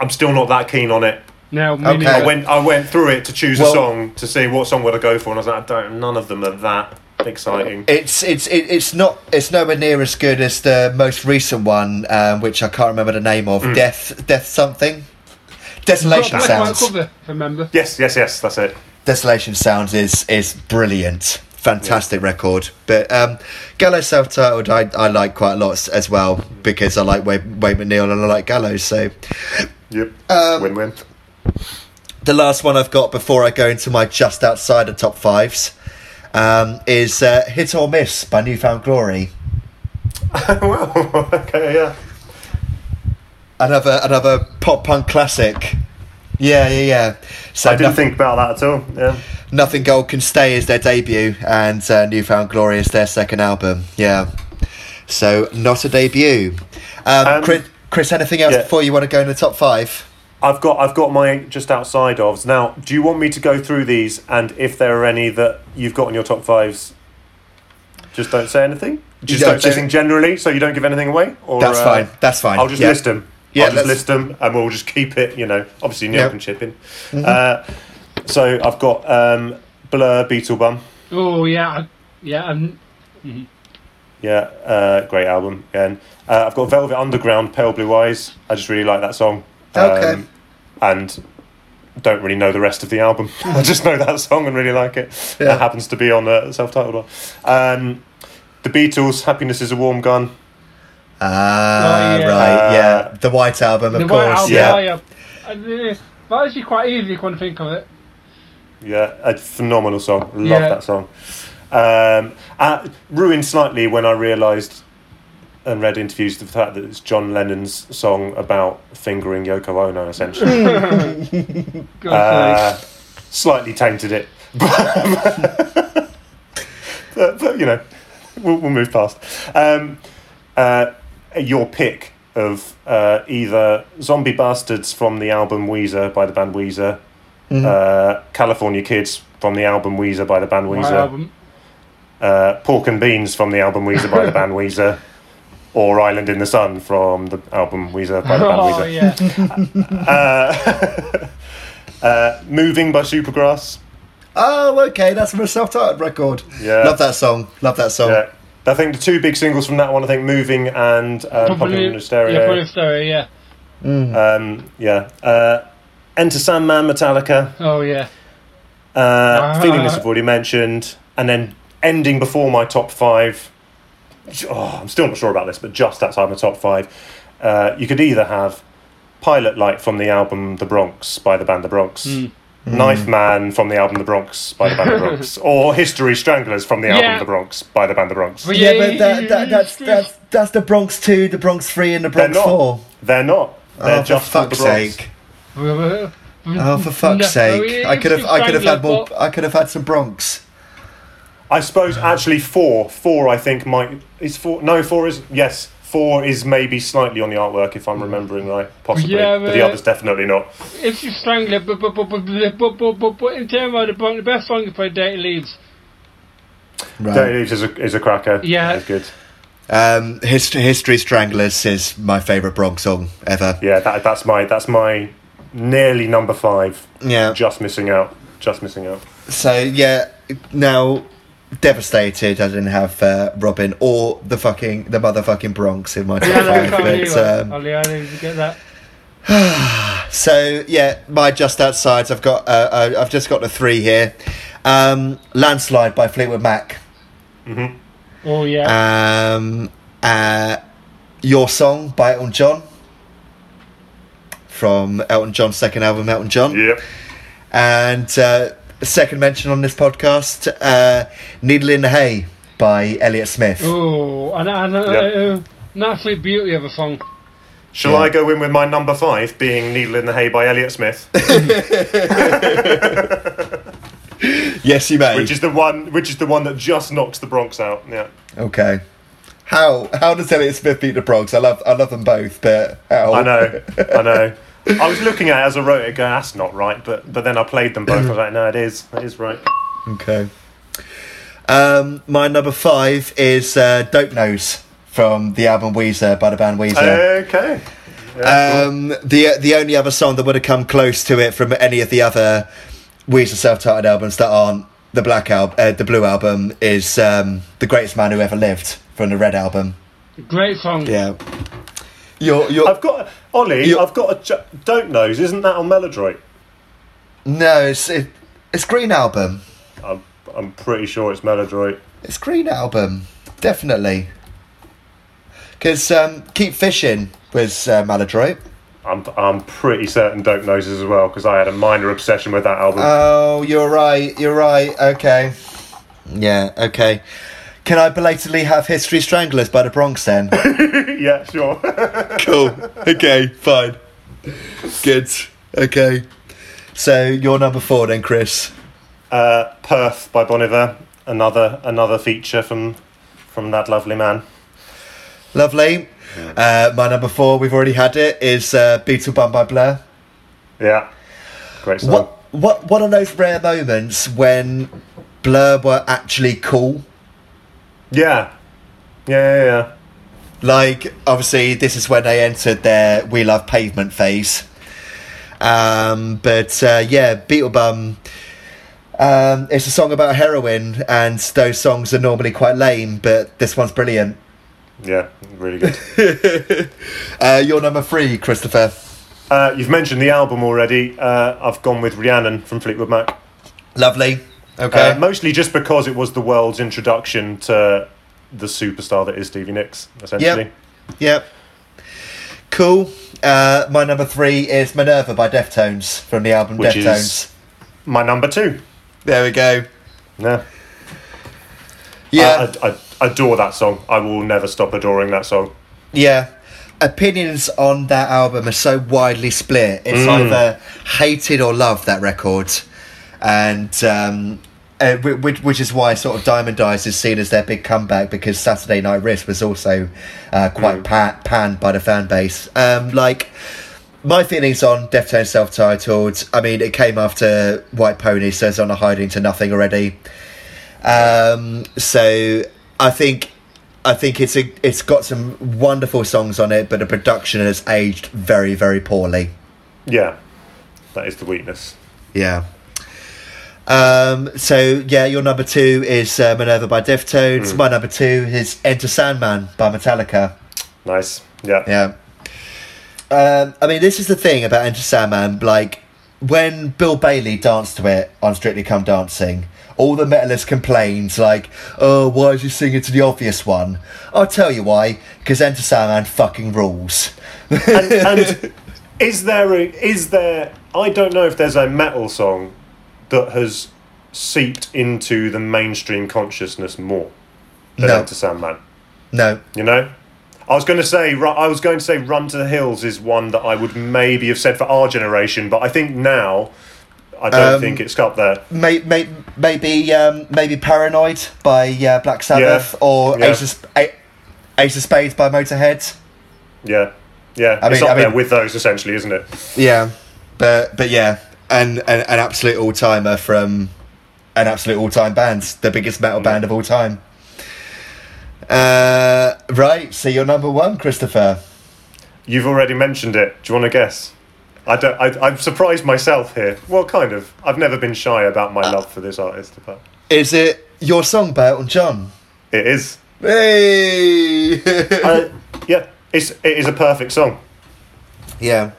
am still not that keen on it. Now, Okay. I went. I went through it to choose Well- a song to see what song would I go for, and I was like, I don't. None of them are that exciting. It's it's it, it's not it's nowhere near as good as the most recent one, um, which I can't remember the name of. Death Death something. Desolation Black and white Sounds. cover, remember? Yes, yes, yes. That's it. Desolation Sounds is is brilliant. Fantastic record. But um Gallows self titled I, I like quite a lot as well because I like Wade, Wade MacNeil and I like Gallows. So Yep. Um, Win-win. the last one I've got before I go into my just outside the top fives um, is uh, Hit or Miss by New Found Glory. [LAUGHS] well, [LAUGHS] okay, yeah. Another another pop punk classic. Yeah, yeah, yeah. So I didn't nothing, think about that at all. Yeah. nothing Gold Can Stay is their debut, and uh, New Found Glory is their second album. Yeah. So not a debut. Um, Um, Chris, Chris, anything else yeah. before you want to go in the top five? I've got I've got my just outside ofs. Now, do you want me to go through these and if there are any that you've got in your top fives, just don't say anything? Just don't don't say just- anything generally so you don't give anything away? Or, That's uh, fine. That's fine. I'll just Yeah. list them. Yeah, I'll just list them and we'll just keep it, you know. Obviously, Neil Yeah. can chip in. Uh, so I've got um, Blur, Beetlebum. Oh, yeah. I- Yeah, and Yeah, uh, great album again. Uh, I've got Velvet Underground, Pale Blue Eyes. I just really like that song. Okay. Um, and don't really know the rest of the album. [LAUGHS] I just know that song and really like it. Yeah. That happens to be on a self-titled one. Um, the Beatles, Happiness is a Warm Gun. Ah, Oh, yeah. right. Uh, yeah, the White Album, of the course. White Album, yeah. yeah. yeah. And, uh, actually quite easy when I think of it. Yeah, a phenomenal song. Love Yeah. that song. Um, uh, ruined slightly when I realised and read interviews the fact that it's John Lennon's song about fingering Yoko Ono, essentially. [LAUGHS] [LAUGHS] God's uh, slightly tainted it. [LAUGHS] but, but, you know, we'll, we'll move past. Um, uh, your pick of uh, either Zombie Bastards from the album Weezer by the band Weezer, uh, California Kids from the album Weezer by the band Weezer, uh, Pork and Beans from the album Weezer by the band [LAUGHS] Weezer, or Island in the Sun from the album Weezer by the band Oh Weezer. yeah. [LAUGHS] Uh, [LAUGHS] uh, Moving by Supergrass. Oh, okay, that's from a self-titled record. Yeah. Love that song. Love that song. Yeah. I think the two big singles from that one, I think Moving and um, Pumping in the Yeah, Stereo. Pumping in Stereo. Yeah. Um, yeah. Uh, Enter Sandman, Metallica. Oh yeah. Uh, Feeling This I've already mentioned. And then ending before my top five. Oh, I'm still not sure about this, but just outside my top five. Uh, you could either have Pilot Light from the album The Bronx by the band The Bronx. Mm. Knife Man from the album The Bronx by the band The [LAUGHS] Bronx, or History Stranglers from the album Yeah. The Bronx by the band The Bronx. But Yeah, but that, that, that's, that's that's the Bronx two, the Bronx three, and the They're Bronx four. They're not. Oh, They're Oh, just called fuck's The Bronx. sake! Oh, Oh, for fuck's sake! Oh, I could have, I could have had more. I could have had some Bronx. I suppose actually four, four I think might is four. No, four is yes, four is maybe slightly on the artwork if I'm remembering right, possibly. Yeah, but the but- others definitely not. It's just Strangler, but but but but but but, but, but, but in terms of the, bron- the best song you played, Dirty Leaves. Right. Dirty Leaves is a is a cracker. Yeah. it's good. Um, History, History Stranglers is my favourite Bronx song ever. Yeah, that, that's my that's my nearly number five. Yeah. Just missing out. Just missing out. So yeah, now devastated I didn't have uh, Robyn or the fucking the motherfucking Bronx in my top Yeah, five. But, um, yeah, I didn't get that. [SIGHS] so yeah, my just outsides. I've got uh, uh, I've just got the three here. Um, Landslide by Fleetwood Mac. Oh yeah. Um, uh, Your Song by Elton John from Elton John's second album, Elton John. Yep. And uh, second mention on this podcast, uh, Needle in the Hay by Elliott Smith. oh, and and uh, Yeah. uh, an absolute beauty of a song. Shall Yeah. I go in with my number five, being "Needle in the Hay" by Elliott Smith, [LAUGHS] Yes, you may. which is the one, which is the one that just knocks the Bronx out. Yeah. okay. How how does Elliott Smith beat the Bronx? I love I love them both, but how? I know, I know. [LAUGHS] I was looking at it as I wrote it, going, "That's not right," but but then I played them both. I was like, "No, it is. It is right." Okay. Um, my number five is uh, Dope Nose from the album Weezer by the band Weezer. Okay. Yeah, cool. Um, the the only other song that would have come close to it from any of the other Weezer self-titled albums that aren't the Black album, uh, the Blue album, is um, "The Greatest Man Who Ever Lived" from the Red album. Great song. Yeah. You're, you're, I've got Ollie. I've got a ju- don't knows. Isn't that on Maladroit? no, it's it, it's Green album. I'm I'm pretty sure it's Maladroit. It's Green album, definitely. Because um, Keep Fishing was uh, Maladroit. I'm I'm pretty certain Dope Nose as well because I had a minor obsession with that album. Oh, you're right. You're right. Okay. Yeah. Okay. Can I belatedly have History Stranglers by the Bronx then? [LAUGHS] yeah, sure. [LAUGHS] cool. Okay. Fine. Good. Okay. So you're number four then, Chris. uh, Perth by Bon Iver. Another another feature from from that lovely man. Lovely. Uh, my number four, we've already had it, is uh, Beetlebum by Blur. Yeah, great song. What what what are those rare moments when Blur were actually cool? Yeah, yeah, yeah. yeah. Like obviously this is when they entered their We Love Pavement phase. Um, but uh, yeah, Beetlebum. Um, it's a song about heroin, and those songs are normally quite lame, but this one's brilliant. Yeah, really good. [LAUGHS] Uh, you're number three, Christopher. uh, you've mentioned the album already. Uh, I've gone with Rhiannon from Fleetwood Mac. Lovely. Okay. Uh, mostly just because it was the world's introduction to the superstar that is Stevie Nicks, essentially. Yep. Cool. Uh, my number three is Minerva by Deftones from the album Which Deftones. My number two. There we go. Yeah. Yeah, I, I, I adore that song. I will never stop adoring that song. yeah. Opinions on that album are so widely split. It's either hated or loved that record, and um, uh, which, which is why sort of Diamond Eyes is seen as their big comeback because Saturday Night Wrist was also uh, quite pa- panned by the fan base. Um, like my feelings on Deftones self-titled. I mean, it came after White Pony, so it's on a hiding to nothing already. Um, so I think I think it's a, it's got some wonderful songs on it, but the production has aged very very poorly. Yeah. That is the weakness. Yeah. Um, so yeah, your number two is uh, Minerva by Deftones. My number two is Enter Sandman by Metallica. Nice. Yeah. Yeah. Um, I mean, this is the thing about Enter Sandman. Like, when Bill Bailey danced to it on Strictly Come Dancing, all the metalists complained, like, oh, why is he singing to the obvious one? I'll tell you why. Because Enter Sandman fucking rules. and, and [LAUGHS] is there a is there I don't know if there's a metal song that has seeped into the mainstream consciousness more than No. Enter Sandman. No. You know, I was going to say I was going to say Run to the Hills is one that I would maybe have said for our generation, but I think now I don't Um, think it's up there. May, may, maybe um, maybe Paranoid by uh, Black Sabbath Yeah. or Yeah. Ace, of, A- Ace of Spades by Motorhead. Yeah, yeah, I it's mean- up I there mean- with those essentially, isn't it? Yeah, but but yeah, and, and an absolute all timer from an absolute all time band, the biggest metal mm. band of all time. Uh, right, so you're number one, Christopher. You've already mentioned it. Do you want to guess? I don't. I, I'm surprised myself here. Well, kind of. I've never been shy about my uh, love for this artist, but Is it your song by Elton John? it is. Hey, I, [LAUGHS] uh, yeah, it's it is a perfect song. yeah.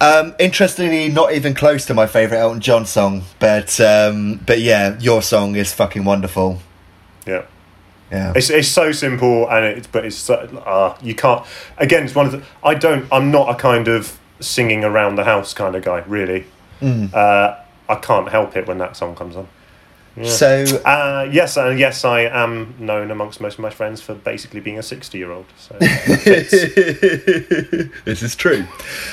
Um, interestingly, not even close to my favorite Elton John song, but um, but yeah, your song is fucking wonderful. Yeah. Yeah, It's, it's so simple and it's but it's so, uh, you can't again it's one of the I don't I'm not a kind of singing around the house kind of guy really uh, I can't help it when that song comes on so uh, yes and yes I am known amongst most of my friends for basically being a 60 year old so [LAUGHS] this is true.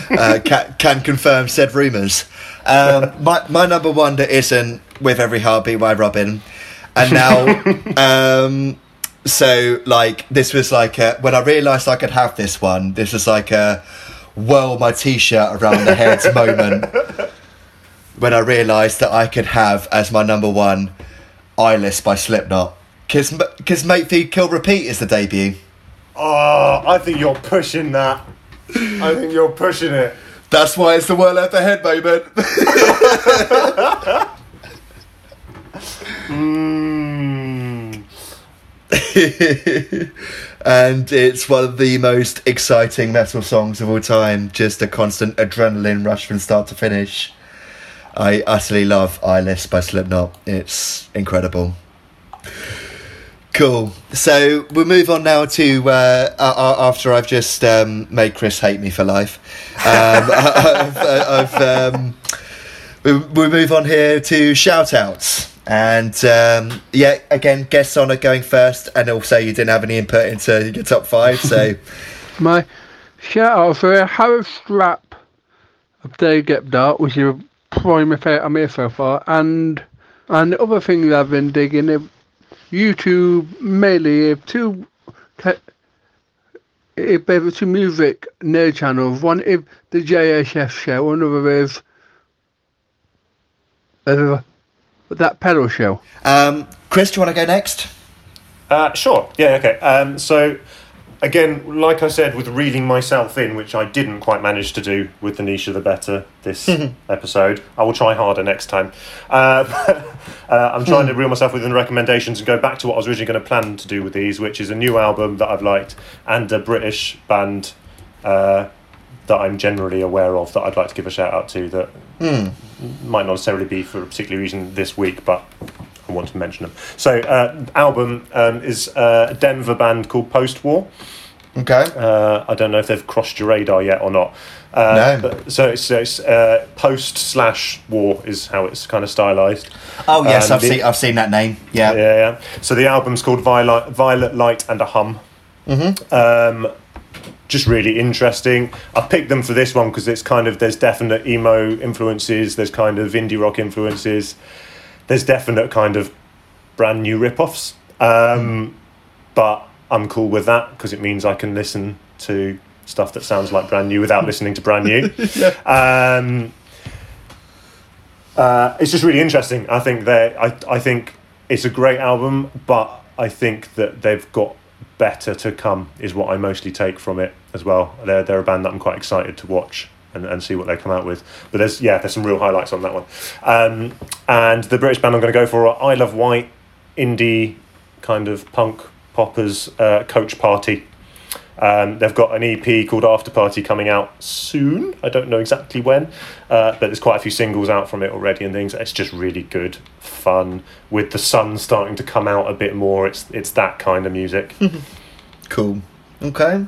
Uh, can, can confirm said rumours. Um, [LAUGHS] my, my number one that isn't with every heartbeat by Robyn, and now, [LAUGHS] um, so like this was like a, when I realised I could have this one. This was like a whirl my t-shirt around the head moment when I realised that I could have as my number one Eyeless by Slipknot. Because because Mate Feed Kill Repeat is the debut. oh I think you're pushing that I think you're pushing it That's why it's the well at the head moment. [LAUGHS] mm. and it's one of the most exciting metal songs of all time. Just a constant adrenaline rush from start to finish. I utterly love Eyeless by Slipknot. It's incredible. Cool. So we'll move on now to uh, a- a- after I've just um, made Chris hate me for life. Um, [LAUGHS] I've, I've, um, we, we move on here to shout outs. And um, yeah, again, guest honour going first, and also you didn't have any input into your top five, so [LAUGHS] My shout out for Harris Strap of Day Get Dark, which is probably my favourite I'm here so far, and and the other things I've been digging if YouTube mainly if two ca- if there's two music nerd channels. One is the JHS show, another is uh, that pedal show. um, Chris, do you want to go next? Uh, sure. Yeah. Okay. Um, so, again, like I said, with reeling myself in, which I didn't quite manage to do with the niche of the better this [LAUGHS] episode, I will try harder next time. Uh, [LAUGHS] uh, I'm trying to reel myself within the recommendations and go back to what I was originally going to plan to do with these, which is a new album that I've liked and a British band. Uh, that I'm generally aware of that I'd like to give a shout out to that might not necessarily be for a particular reason this week, but I want to mention them. So, uh, album um, is uh, a Denver band called Post War. Okay. Uh, I don't know if they've crossed your radar yet or not. Uh, No. But, so it's, it's uh, post slash war is how it's kind of stylized. Oh yes, Um, I've the- seen I've seen that name. Yeah. Yeah, yeah. So the album's called Violet, Violet Light and a Hum. Mm-hmm. Um, just really interesting. I picked them for this one because it's kind of there's definite emo influences. There's kind of indie rock influences. There's definite kind of brand new rip-offs. Um, But I'm cool with that because it means I can listen to stuff that sounds like brand new without listening to brand new. [LAUGHS] um, uh, it's just really interesting. I think that I, I think it's a great album, but I think that they've got better to come. Is what I mostly take from it as well. They're they're a band that I'm quite excited to watch and, and see what they come out with. But there's yeah, there's some real highlights on that one. Um, and the British band I'm going to go for are Isle of Wight, indie kind of punk poppers, uh, Coach Party. Um, they've got an EP called After Party coming out soon. I don't know exactly when, uh, but there's quite a few singles out from it already and things. It's just really good fun with the sun starting to come out a bit more. It's it's that kind of music. [LAUGHS] Cool. Okay.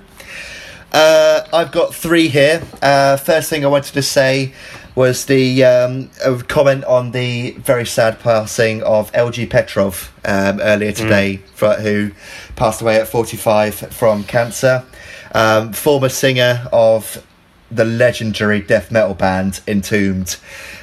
Uh, I've got three here. Uh, first thing I wanted to say was the um, comment on the very sad passing of LG Petrov um, earlier today, for, who passed away at 45 from cancer. Um, former singer of the legendary death metal band Entombed.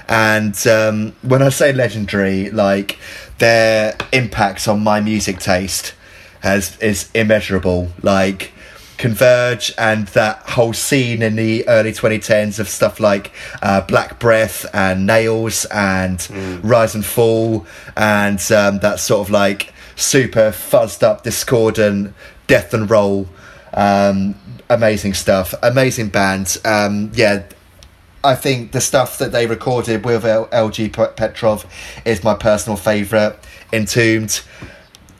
And um, when I say legendary, like their impacts on my music taste has is immeasurable. Like Converge and that whole scene in the early 2010s of stuff like uh, Black Breath and Nails and Rise and Fall and um, that sort of like super fuzzed up, discordant death and roll. Um, amazing stuff, amazing band. Um, yeah, I think the stuff that they recorded with L- LG Petrov is my personal favourite. Entombed,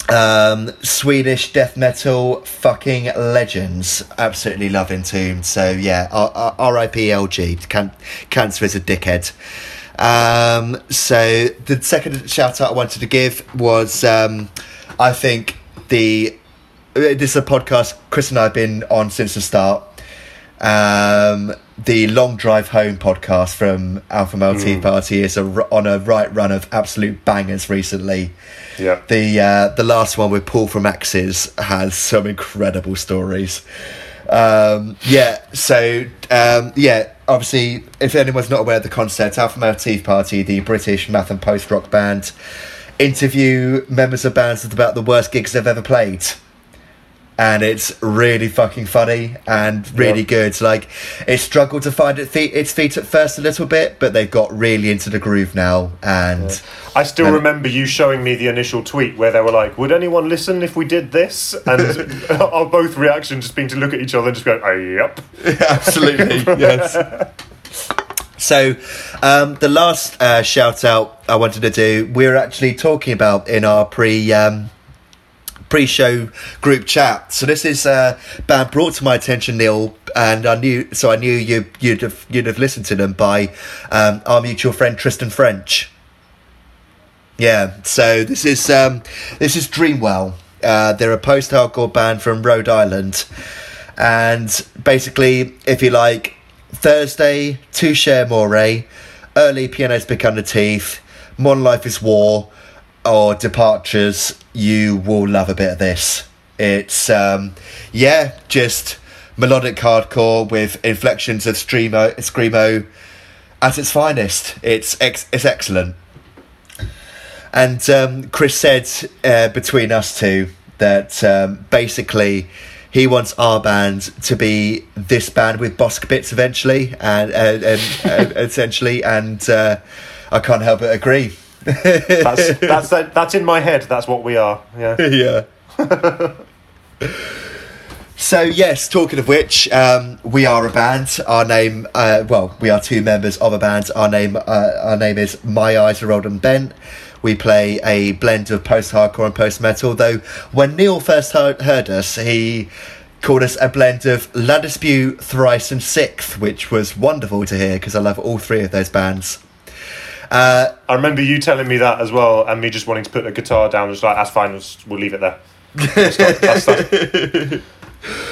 um, Swedish death metal fucking legends. Absolutely love Entombed. So yeah, R- R- R.I.P. LG. Can- cancer is a dickhead. Um, so the second shout out I wanted to give was um, I think the this is a podcast Chris and I have been on since the start. Um, the Long Drive Home podcast from Alpha Male Tea Party is a, on a right run of absolute bangers recently. Yeah. The uh, the last one with Paul from Axes has some incredible stories. Um, yeah, so um, yeah, obviously, if anyone's not aware of the concept, Alpha Male Party, the British math and post rock band, interview members of bands about the worst gigs they've ever played. And it's really fucking funny and really Yeah. good. Like, it struggled to find its feet, its feet at first a little bit, but they've got really into the groove now. And I still And- remember you showing me the initial tweet where they were like, "Would anyone listen if we did this?" And [LAUGHS] our both reactions just being to look at each other and just go, oh, "Yep." [LAUGHS] Absolutely, yes. So, um, the last uh, shout out I wanted to do, we were actually talking about in our pre um, pre show group chat. So this is a band brought to my attention, Neil, and I knew so I knew you you'd have you'd have listened to them by um, our mutual friend Tristan French. Yeah, so this is um, this is Dreamwell. Uh, they're a post-hardcore band from Rhode Island, and basically, if you like, Thursday, Touché Amoré, Early Pianos Become the Teeth, Modern Life is War, or Departures, you will love a bit of this. It's um, yeah, just melodic hardcore with inflections of screamo, screamo at its finest. It's ex- it's excellent. And um, Chris said uh, between us two that um, basically he wants our band to be this band with Bossk bits eventually, and, and, and uh, [LAUGHS] essentially, and uh, I can't help but agree. That's that's that's in my head. That's what we are. Yeah. [LAUGHS] yeah. so yes, talking of which, um, we are a band. Our name, uh, well, we are two members of a band. Our name, uh, our name is My Eyes Are Rolled and Bent. We play a blend of post-hardcore and post-metal. Though when Neil first heard, heard us, he called us a blend of La Dispute, Thrice, and Sixth, which was wonderful to hear because I love all three of those bands. Uh, I remember you telling me that as well, and me just wanting to put the guitar down. Just like that's fine. We'll, we'll leave it there. That's that's- that's-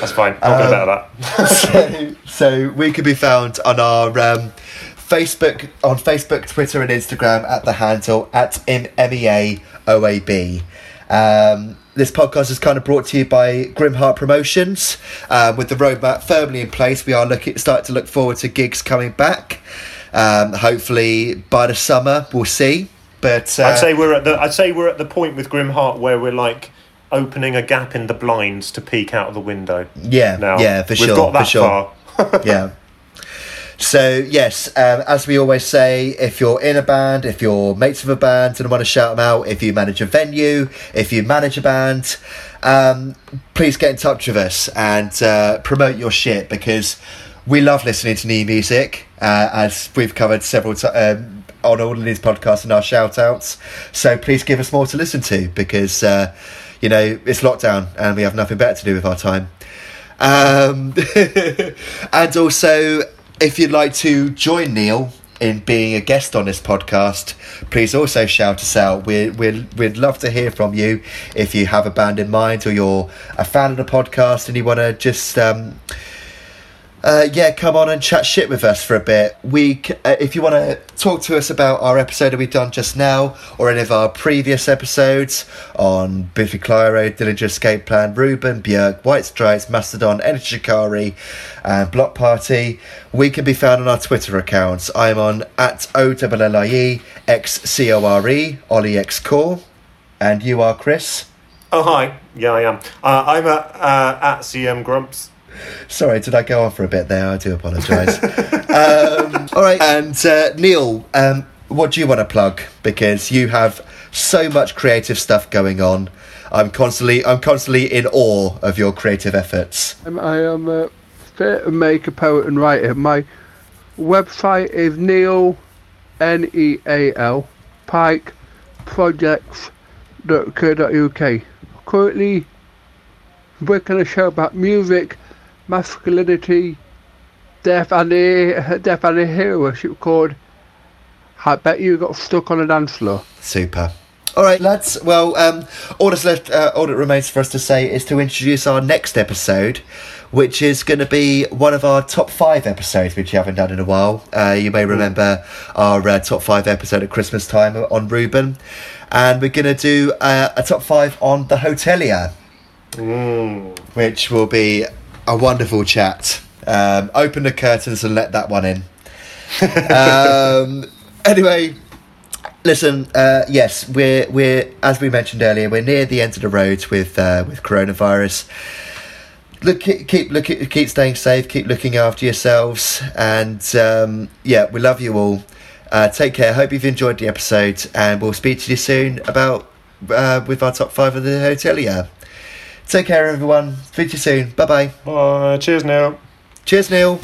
That's fine. I'll Um, go better that. [LAUGHS] so, so we can be found on our um, Facebook, on Facebook, Twitter, and Instagram at the handle at M- MEAOAB. Um, this podcast is kind of brought to you by Grimheart Promotions. Uh, with the roadmap firmly in place, we are looking start to look forward to gigs coming back. Um, hopefully by the summer, we'll see. But uh, I'd say we're at the. I'd say we're at the point with Grimheart where we're like opening a gap in the blinds to peek out of the window. yeah, Now yeah, for we've sure, got that for sure. far. [LAUGHS] yeah. So yes, um, as we always say, if you're in a band, if you're mates of a band and want to shout them out, if you manage a venue, if you manage a band, um, please get in touch with us and uh, promote your shit because we love listening to new music, uh, as we've covered several times. Um, on all of these podcasts and our shout outs. So please give us more to listen to because, uh, you know, it's lockdown and we have nothing better to do with our time. Um, [LAUGHS] and also, if you'd like to join Neil in being a guest on this podcast, please also shout us out. We we we'd love to hear from you if you have a band in mind or you're a fan of the podcast and you want to just. Um, uh, yeah, come on and chat shit with us for a bit. We, uh, if you want to talk to us about our episode that we've done just now, or any of our previous episodes on Biffy Clyro, Dillinger Escape Plan, Reuben, Björk, White Stripes, Mastodon, Enter Shikari, and Bloc Party, we can be found on our Twitter accounts. I'm on at O L L I E X C O R E, Ollie X Core, and you are Chris. Oh hi, yeah I am. Uh, I'm at uh, at CM Grumps. Sorry, did I go on for a bit there? I do apologise. [LAUGHS] um, all right, and uh, Neil, um, what do you want to plug? Because you have so much creative stuff going on. I'm constantly, I'm constantly in awe of your creative efforts. Um, I am a theatre maker, poet, and writer. My website is Neil, N E A L, Pike Projects.co.uk. Currently working on a show about music, masculinity, death, and a death and a heroship called I Bet You Got Stuck on a Dance Floor. Super. All right, lads. Well, um, all that's left, uh, all that remains for us to say is to introduce our next episode, which is going to be one of our top five episodes, which you haven't done in a while. Uh, you may remember our uh, top five episode at Christmas time on Reuben, and we're going to do uh, a top five on the Hotelier, which will be a wonderful chat. Um, open the curtains and let that one in. [LAUGHS] um, anyway, listen. Uh, yes, we're we're as we mentioned earlier, we're near the end of the road with uh, with coronavirus. Look, keep look, keep staying safe. Keep looking after yourselves, and um, yeah, we love you all. Uh, take care. Hope you've enjoyed the episode, and we'll speak to you soon about uh, with our top five of the hotelier. Take care, everyone. Speak to you soon. Bye bye. Bye. Cheers Neil. Cheers, Neil.